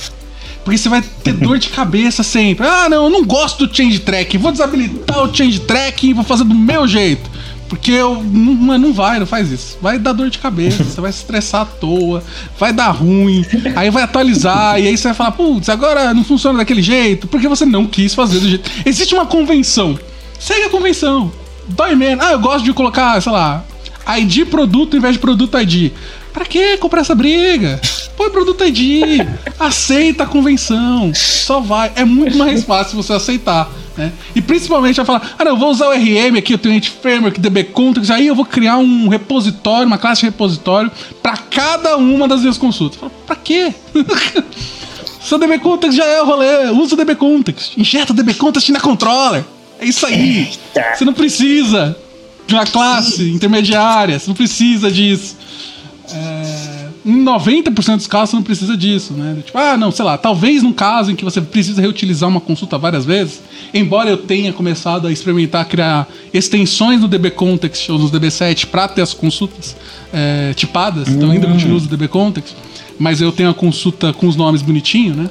Porque você vai ter dor de cabeça sempre. Ah, não, eu não gosto do change track. Vou desabilitar o change track e vou fazer do meu jeito. Porque eu, não, não vai, não faz isso. Vai dar dor de cabeça, você vai se estressar à toa, vai dar ruim, aí vai atualizar, e aí você vai falar, putz, agora não funciona daquele jeito, porque você não quis fazer do jeito. Existe uma convenção. Segue a convenção. Dói menos. Ah, eu gosto de colocar, sei lá, ID produto em vez de produto ID. Pra que comprar essa briga? Põe produto ID, aceita a convenção, só vai. É muito mais fácil você aceitar. Né? E principalmente vai falar: ah, não, eu vou usar o RM aqui, eu tenho Ant Framework, DB Context, aí eu vou criar um repositório, uma classe de repositório para cada uma das minhas consultas. Falo, pra quê? Seu DB Context já é o rolê, usa o DB Context, injeta o DB Context na controller. É isso aí. Você não precisa de uma classe intermediária, você não precisa disso. É... em 90% dos casos você não precisa disso, né? Tipo, ah, não, sei lá, talvez num caso em que você precisa reutilizar uma consulta várias vezes, embora eu tenha começado a experimentar criar extensões no DB Context ou nos DB7 para ter as consultas é, tipadas, então ainda continuo usando DB Context, mas eu tenho a consulta com os nomes bonitinho, né?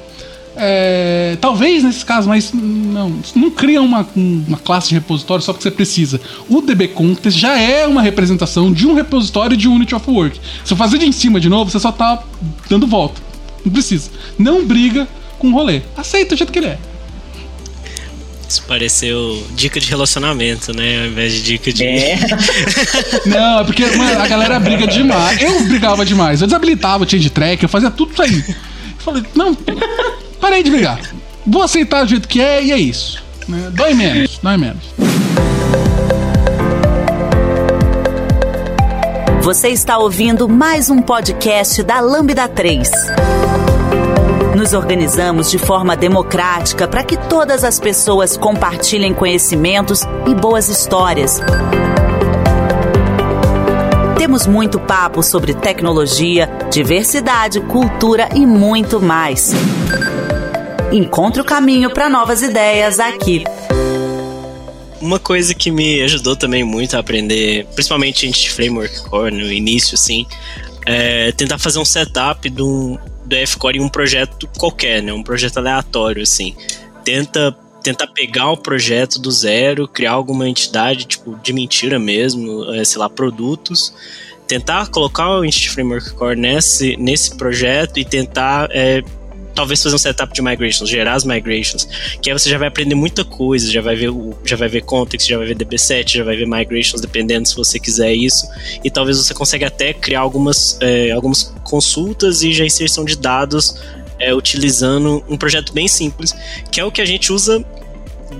É, talvez nesses casos, mas não, não cria uma, uma classe de repositório só porque você precisa. O DB Contest já é uma representação de um repositório de Unity of Work. Se eu fazer de em cima de novo, você só tá dando volta. Não precisa. Não briga com o rolê. Aceita o jeito que ele é. Isso pareceu dica de relacionamento, né? Ao invés de dica de. É. Não, é porque mano, a galera briga demais. Eu brigava demais. Eu desabilitava o change track, eu fazia tudo isso aí. Eu falei, não, parei de brigar. Vou aceitar do jeito que é e é isso. Né? Dói menos, dói menos. Você está ouvindo mais um podcast da Lambda 3. Nos organizamos de forma democrática para que todas as pessoas compartilhem conhecimentos e boas histórias. Temos muito papo sobre tecnologia, diversidade, cultura e muito mais. Encontre o caminho para novas ideias aqui. Uma coisa que me ajudou também muito a aprender, principalmente em Framework Core no início, assim, é tentar fazer um setup do, do F-Core em um projeto qualquer, né? Um projeto aleatório, assim. Tenta tentar pegar o projeto do zero, criar alguma entidade, tipo, de mentira mesmo, é, sei lá, produtos, tentar colocar o Entity Framework Core nesse, nesse projeto e tentar é, talvez fazer um setup de migrations, gerar as migrations, que aí você já vai aprender muita coisa, já vai ver já vai ver context, já vai ver DB7, já vai ver migrations, dependendo se você quiser isso, e talvez você consiga até criar algumas, é, algumas consultas e já inserção de dados é, utilizando um projeto bem simples, que é o que a gente usa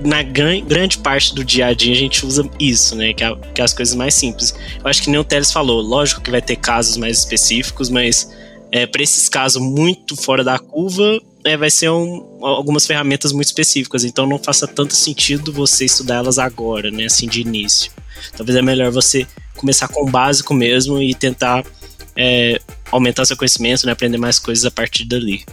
na gran, grande parte do dia a dia a gente usa isso, né? Que é, que é as coisas mais simples. Eu acho que nem o Teles falou, lógico que vai ter casos mais específicos, mas é, para esses casos muito fora da curva, é, vai ser um, algumas ferramentas muito específicas, então não faça tanto sentido você estudar elas agora, né, assim, de início. Talvez é melhor você começar com o básico mesmo e tentar é, aumentar seu conhecimento, né, aprender mais coisas a partir dali.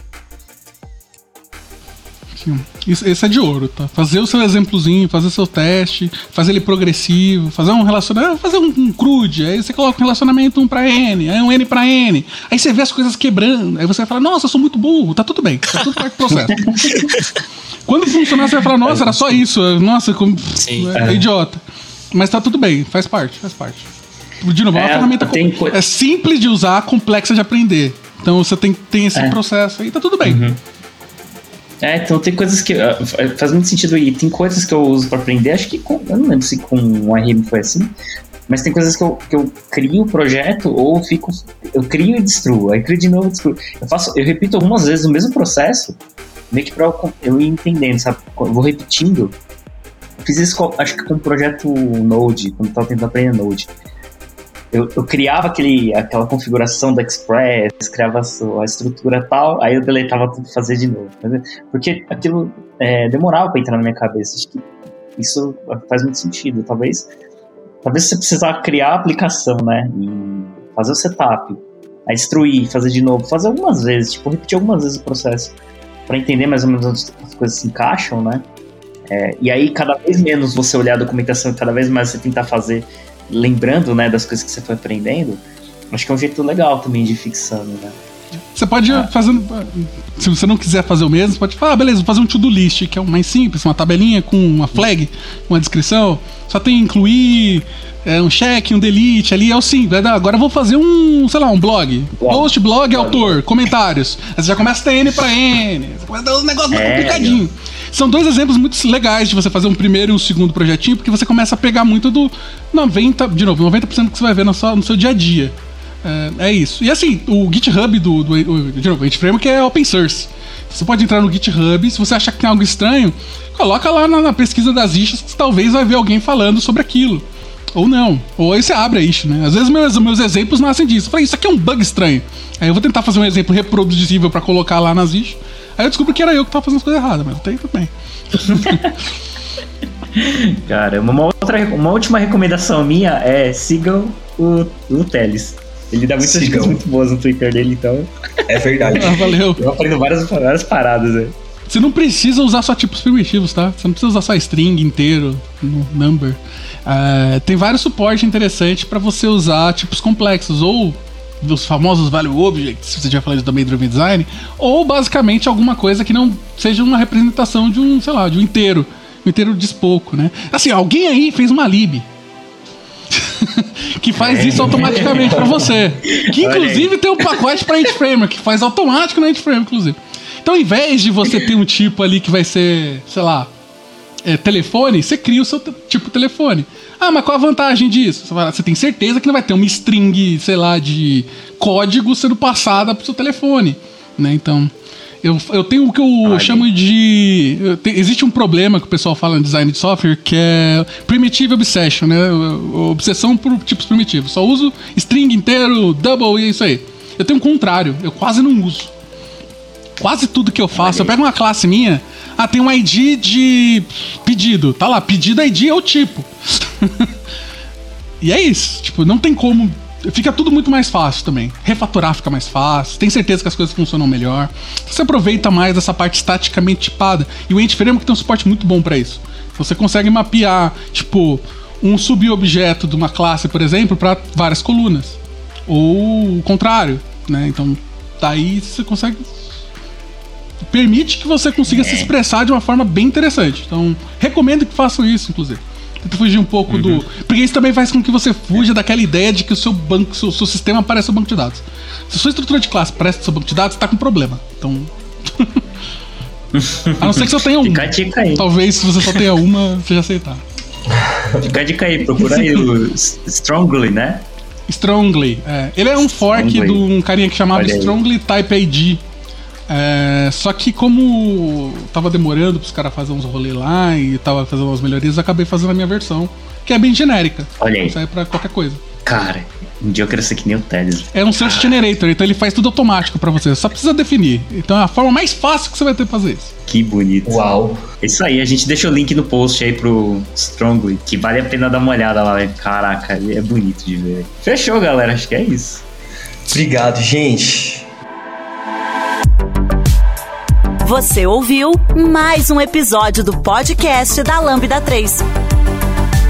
Isso, esse é de ouro, tá? Fazer o seu exemplozinho, fazer seu teste, fazer ele progressivo, fazer um relacionamento, fazer um, um crude, aí você coloca um relacionamento 1 para N, aí um N para N, aí você vê as coisas quebrando, aí você vai falar, nossa, eu sou muito burro, tá tudo bem, tá tudo parte do processo. Quando funcionar, você vai falar, nossa, era só isso, nossa, como, é, é idiota. Mas tá tudo bem, faz parte, faz parte. De novo, é uma é, ferramenta é simples de usar, complexa de aprender. Então você tem, tem esse é. processo aí, tá tudo bem. Uhum. É, então tem coisas que. Uh, faz muito sentido e tem coisas que eu uso para aprender. Acho que com, eu não lembro se com o RM foi assim. Mas tem coisas que eu, que eu crio o projeto ou fico. Eu crio e destruo. Aí crio de novo e destruo. Eu, faço, eu repito algumas vezes o mesmo processo, meio que pra eu, eu ir entendendo, sabe? Eu vou repetindo. Eu fiz isso, acho que com o projeto Node, quando eu tava tentando aprender Node eu, eu, criava aquele, aquela configuração do Express, criava a, a estrutura tal, aí eu deletava tudo e fazia de novo. Porque aquilo é, demorava para entrar na minha cabeça. Acho que isso faz muito sentido. Talvez, talvez você precisar criar a aplicação, né? E fazer o setup, aí destruir, fazer de novo, fazer algumas vezes, tipo, repetir algumas vezes o processo para entender mais ou menos onde as coisas se encaixam, né? É, e aí, cada vez menos você olhar a documentação, cada vez mais você tentar fazer lembrando, né, das coisas que você foi aprendendo, acho que é um jeito legal também de fixando, né? Você pode ah. fazer. Se você não quiser fazer o mesmo, você pode falar, ah, beleza, vou fazer um to-do list, que é o mais simples, uma tabelinha com uma flag, uma descrição. Só tem incluir é, um check, um delete ali, é o simples. Agora eu vou fazer um, sei lá, um blog. blog. Post, blog, blog, autor, comentários. Aí você já começa a ter N pra N. Você começa a dar uns negócios é, complicadinhos. São dois exemplos muito legais de você fazer um primeiro e um segundo projetinho, porque você começa a pegar muito do 90, de novo, 90% que você vai ver no seu, no seu dia a dia. É, é, isso. E assim, o GitHub do, do, do novo, Framework é open source. Você pode entrar no GitHub, se você achar que tem algo estranho, coloca lá na, na pesquisa das issues que talvez vai ver alguém falando sobre aquilo. Ou não. Ou aí você abre a issue, né? Às vezes meus, meus exemplos nascem disso. Eu falei, isso aqui é um bug estranho. Aí eu vou tentar fazer um exemplo reproduzível para colocar lá nas issues. Aí eu descubro que era eu que tava fazendo as coisas erradas, mas tem tudo bem. Cara, uma, outra, uma última recomendação minha é sigam o, o Teles. Ele dá muitas dicas muito boas no Twitter dele, então. É verdade. Ah, valeu. Eu aprendo várias, várias paradas, né? Você não precisa usar só tipos primitivos, tá? Você não precisa usar só string inteiro, number. Uh, tem vários suportes interessantes para você usar tipos complexos, ou os famosos value objects, se você já falou também do Driven Design, ou basicamente alguma coisa que não seja uma representação de um, sei lá, de um inteiro. Um inteiro diz pouco, né? Assim, alguém aí fez uma lib. que faz isso automaticamente para você. Que inclusive tem um pacote para Framer que faz automático no Framer, inclusive. Então, ao invés de você ter um tipo ali que vai ser, sei lá, é, telefone, você cria o seu tipo telefone. Ah, mas qual a vantagem disso? Você tem certeza que não vai ter uma string, sei lá, de código sendo passada pro seu telefone, né? Então, eu, eu tenho o que eu chamo de. existe um problema que o pessoal fala no design de software que é primitive obsession, né? Obsessão por tipos primitivos. Só uso string inteiro, double e é isso aí. Eu tenho o contrário, eu quase não uso quase tudo que eu faço. Eu pego uma classe minha, ah, tem um ID de pedido. Tá lá, pedido ID é o tipo. e é isso. Tipo, não tem como. Fica tudo muito mais fácil também. Refatorar fica mais fácil. Tem certeza que as coisas funcionam melhor. Você aproveita mais essa parte estaticamente tipada. E o Ent Framework tem um suporte muito bom para isso. Você consegue mapear, tipo, um subobjeto de uma classe, por exemplo, para várias colunas. Ou o contrário, né? Então, daí você consegue permite que você consiga é. se expressar de uma forma bem interessante. Então, recomendo que façam isso, inclusive. Tenta fugir um pouco uhum. do. Porque isso também faz com que você fuja daquela ideia de que o seu banco, seu, seu sistema parece o banco de dados. Se a sua estrutura de classe parece o seu banco de dados, você tá com problema. Então. a não ser que você tenha um. Fica a dica aí. Talvez se você só tenha uma, você já aceitar. Fica a dica aí, procura aí o Strongly, né? Strongly, é. Ele é um fork Strongly. de um carinha que chamava Strongly Type ID é, só que como tava demorando pros caras fazer uns rolês lá e tava fazendo umas melhorias, acabei fazendo a minha versão, que é bem genérica. Olha aí. Sai pra qualquer coisa. Cara, um dia eu quero ser que nem o Teles. É um search generator, então ele faz tudo automático para você. Só precisa definir. Então é a forma mais fácil que você vai ter pra fazer isso. Que bonito. Uau. É isso aí, a gente deixa o link no post aí pro Strongly, que vale a pena dar uma olhada lá. Caraca, é bonito de ver. Fechou, galera. Acho que é isso. Obrigado, gente. Você ouviu mais um episódio do podcast da Lambda 3.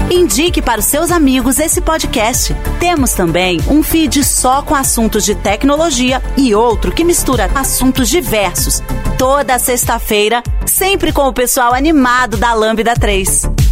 Indique para os seus amigos esse podcast. Temos também um feed só com assuntos de tecnologia e outro que mistura assuntos diversos. Toda sexta-feira, sempre com o pessoal animado da Lambda 3.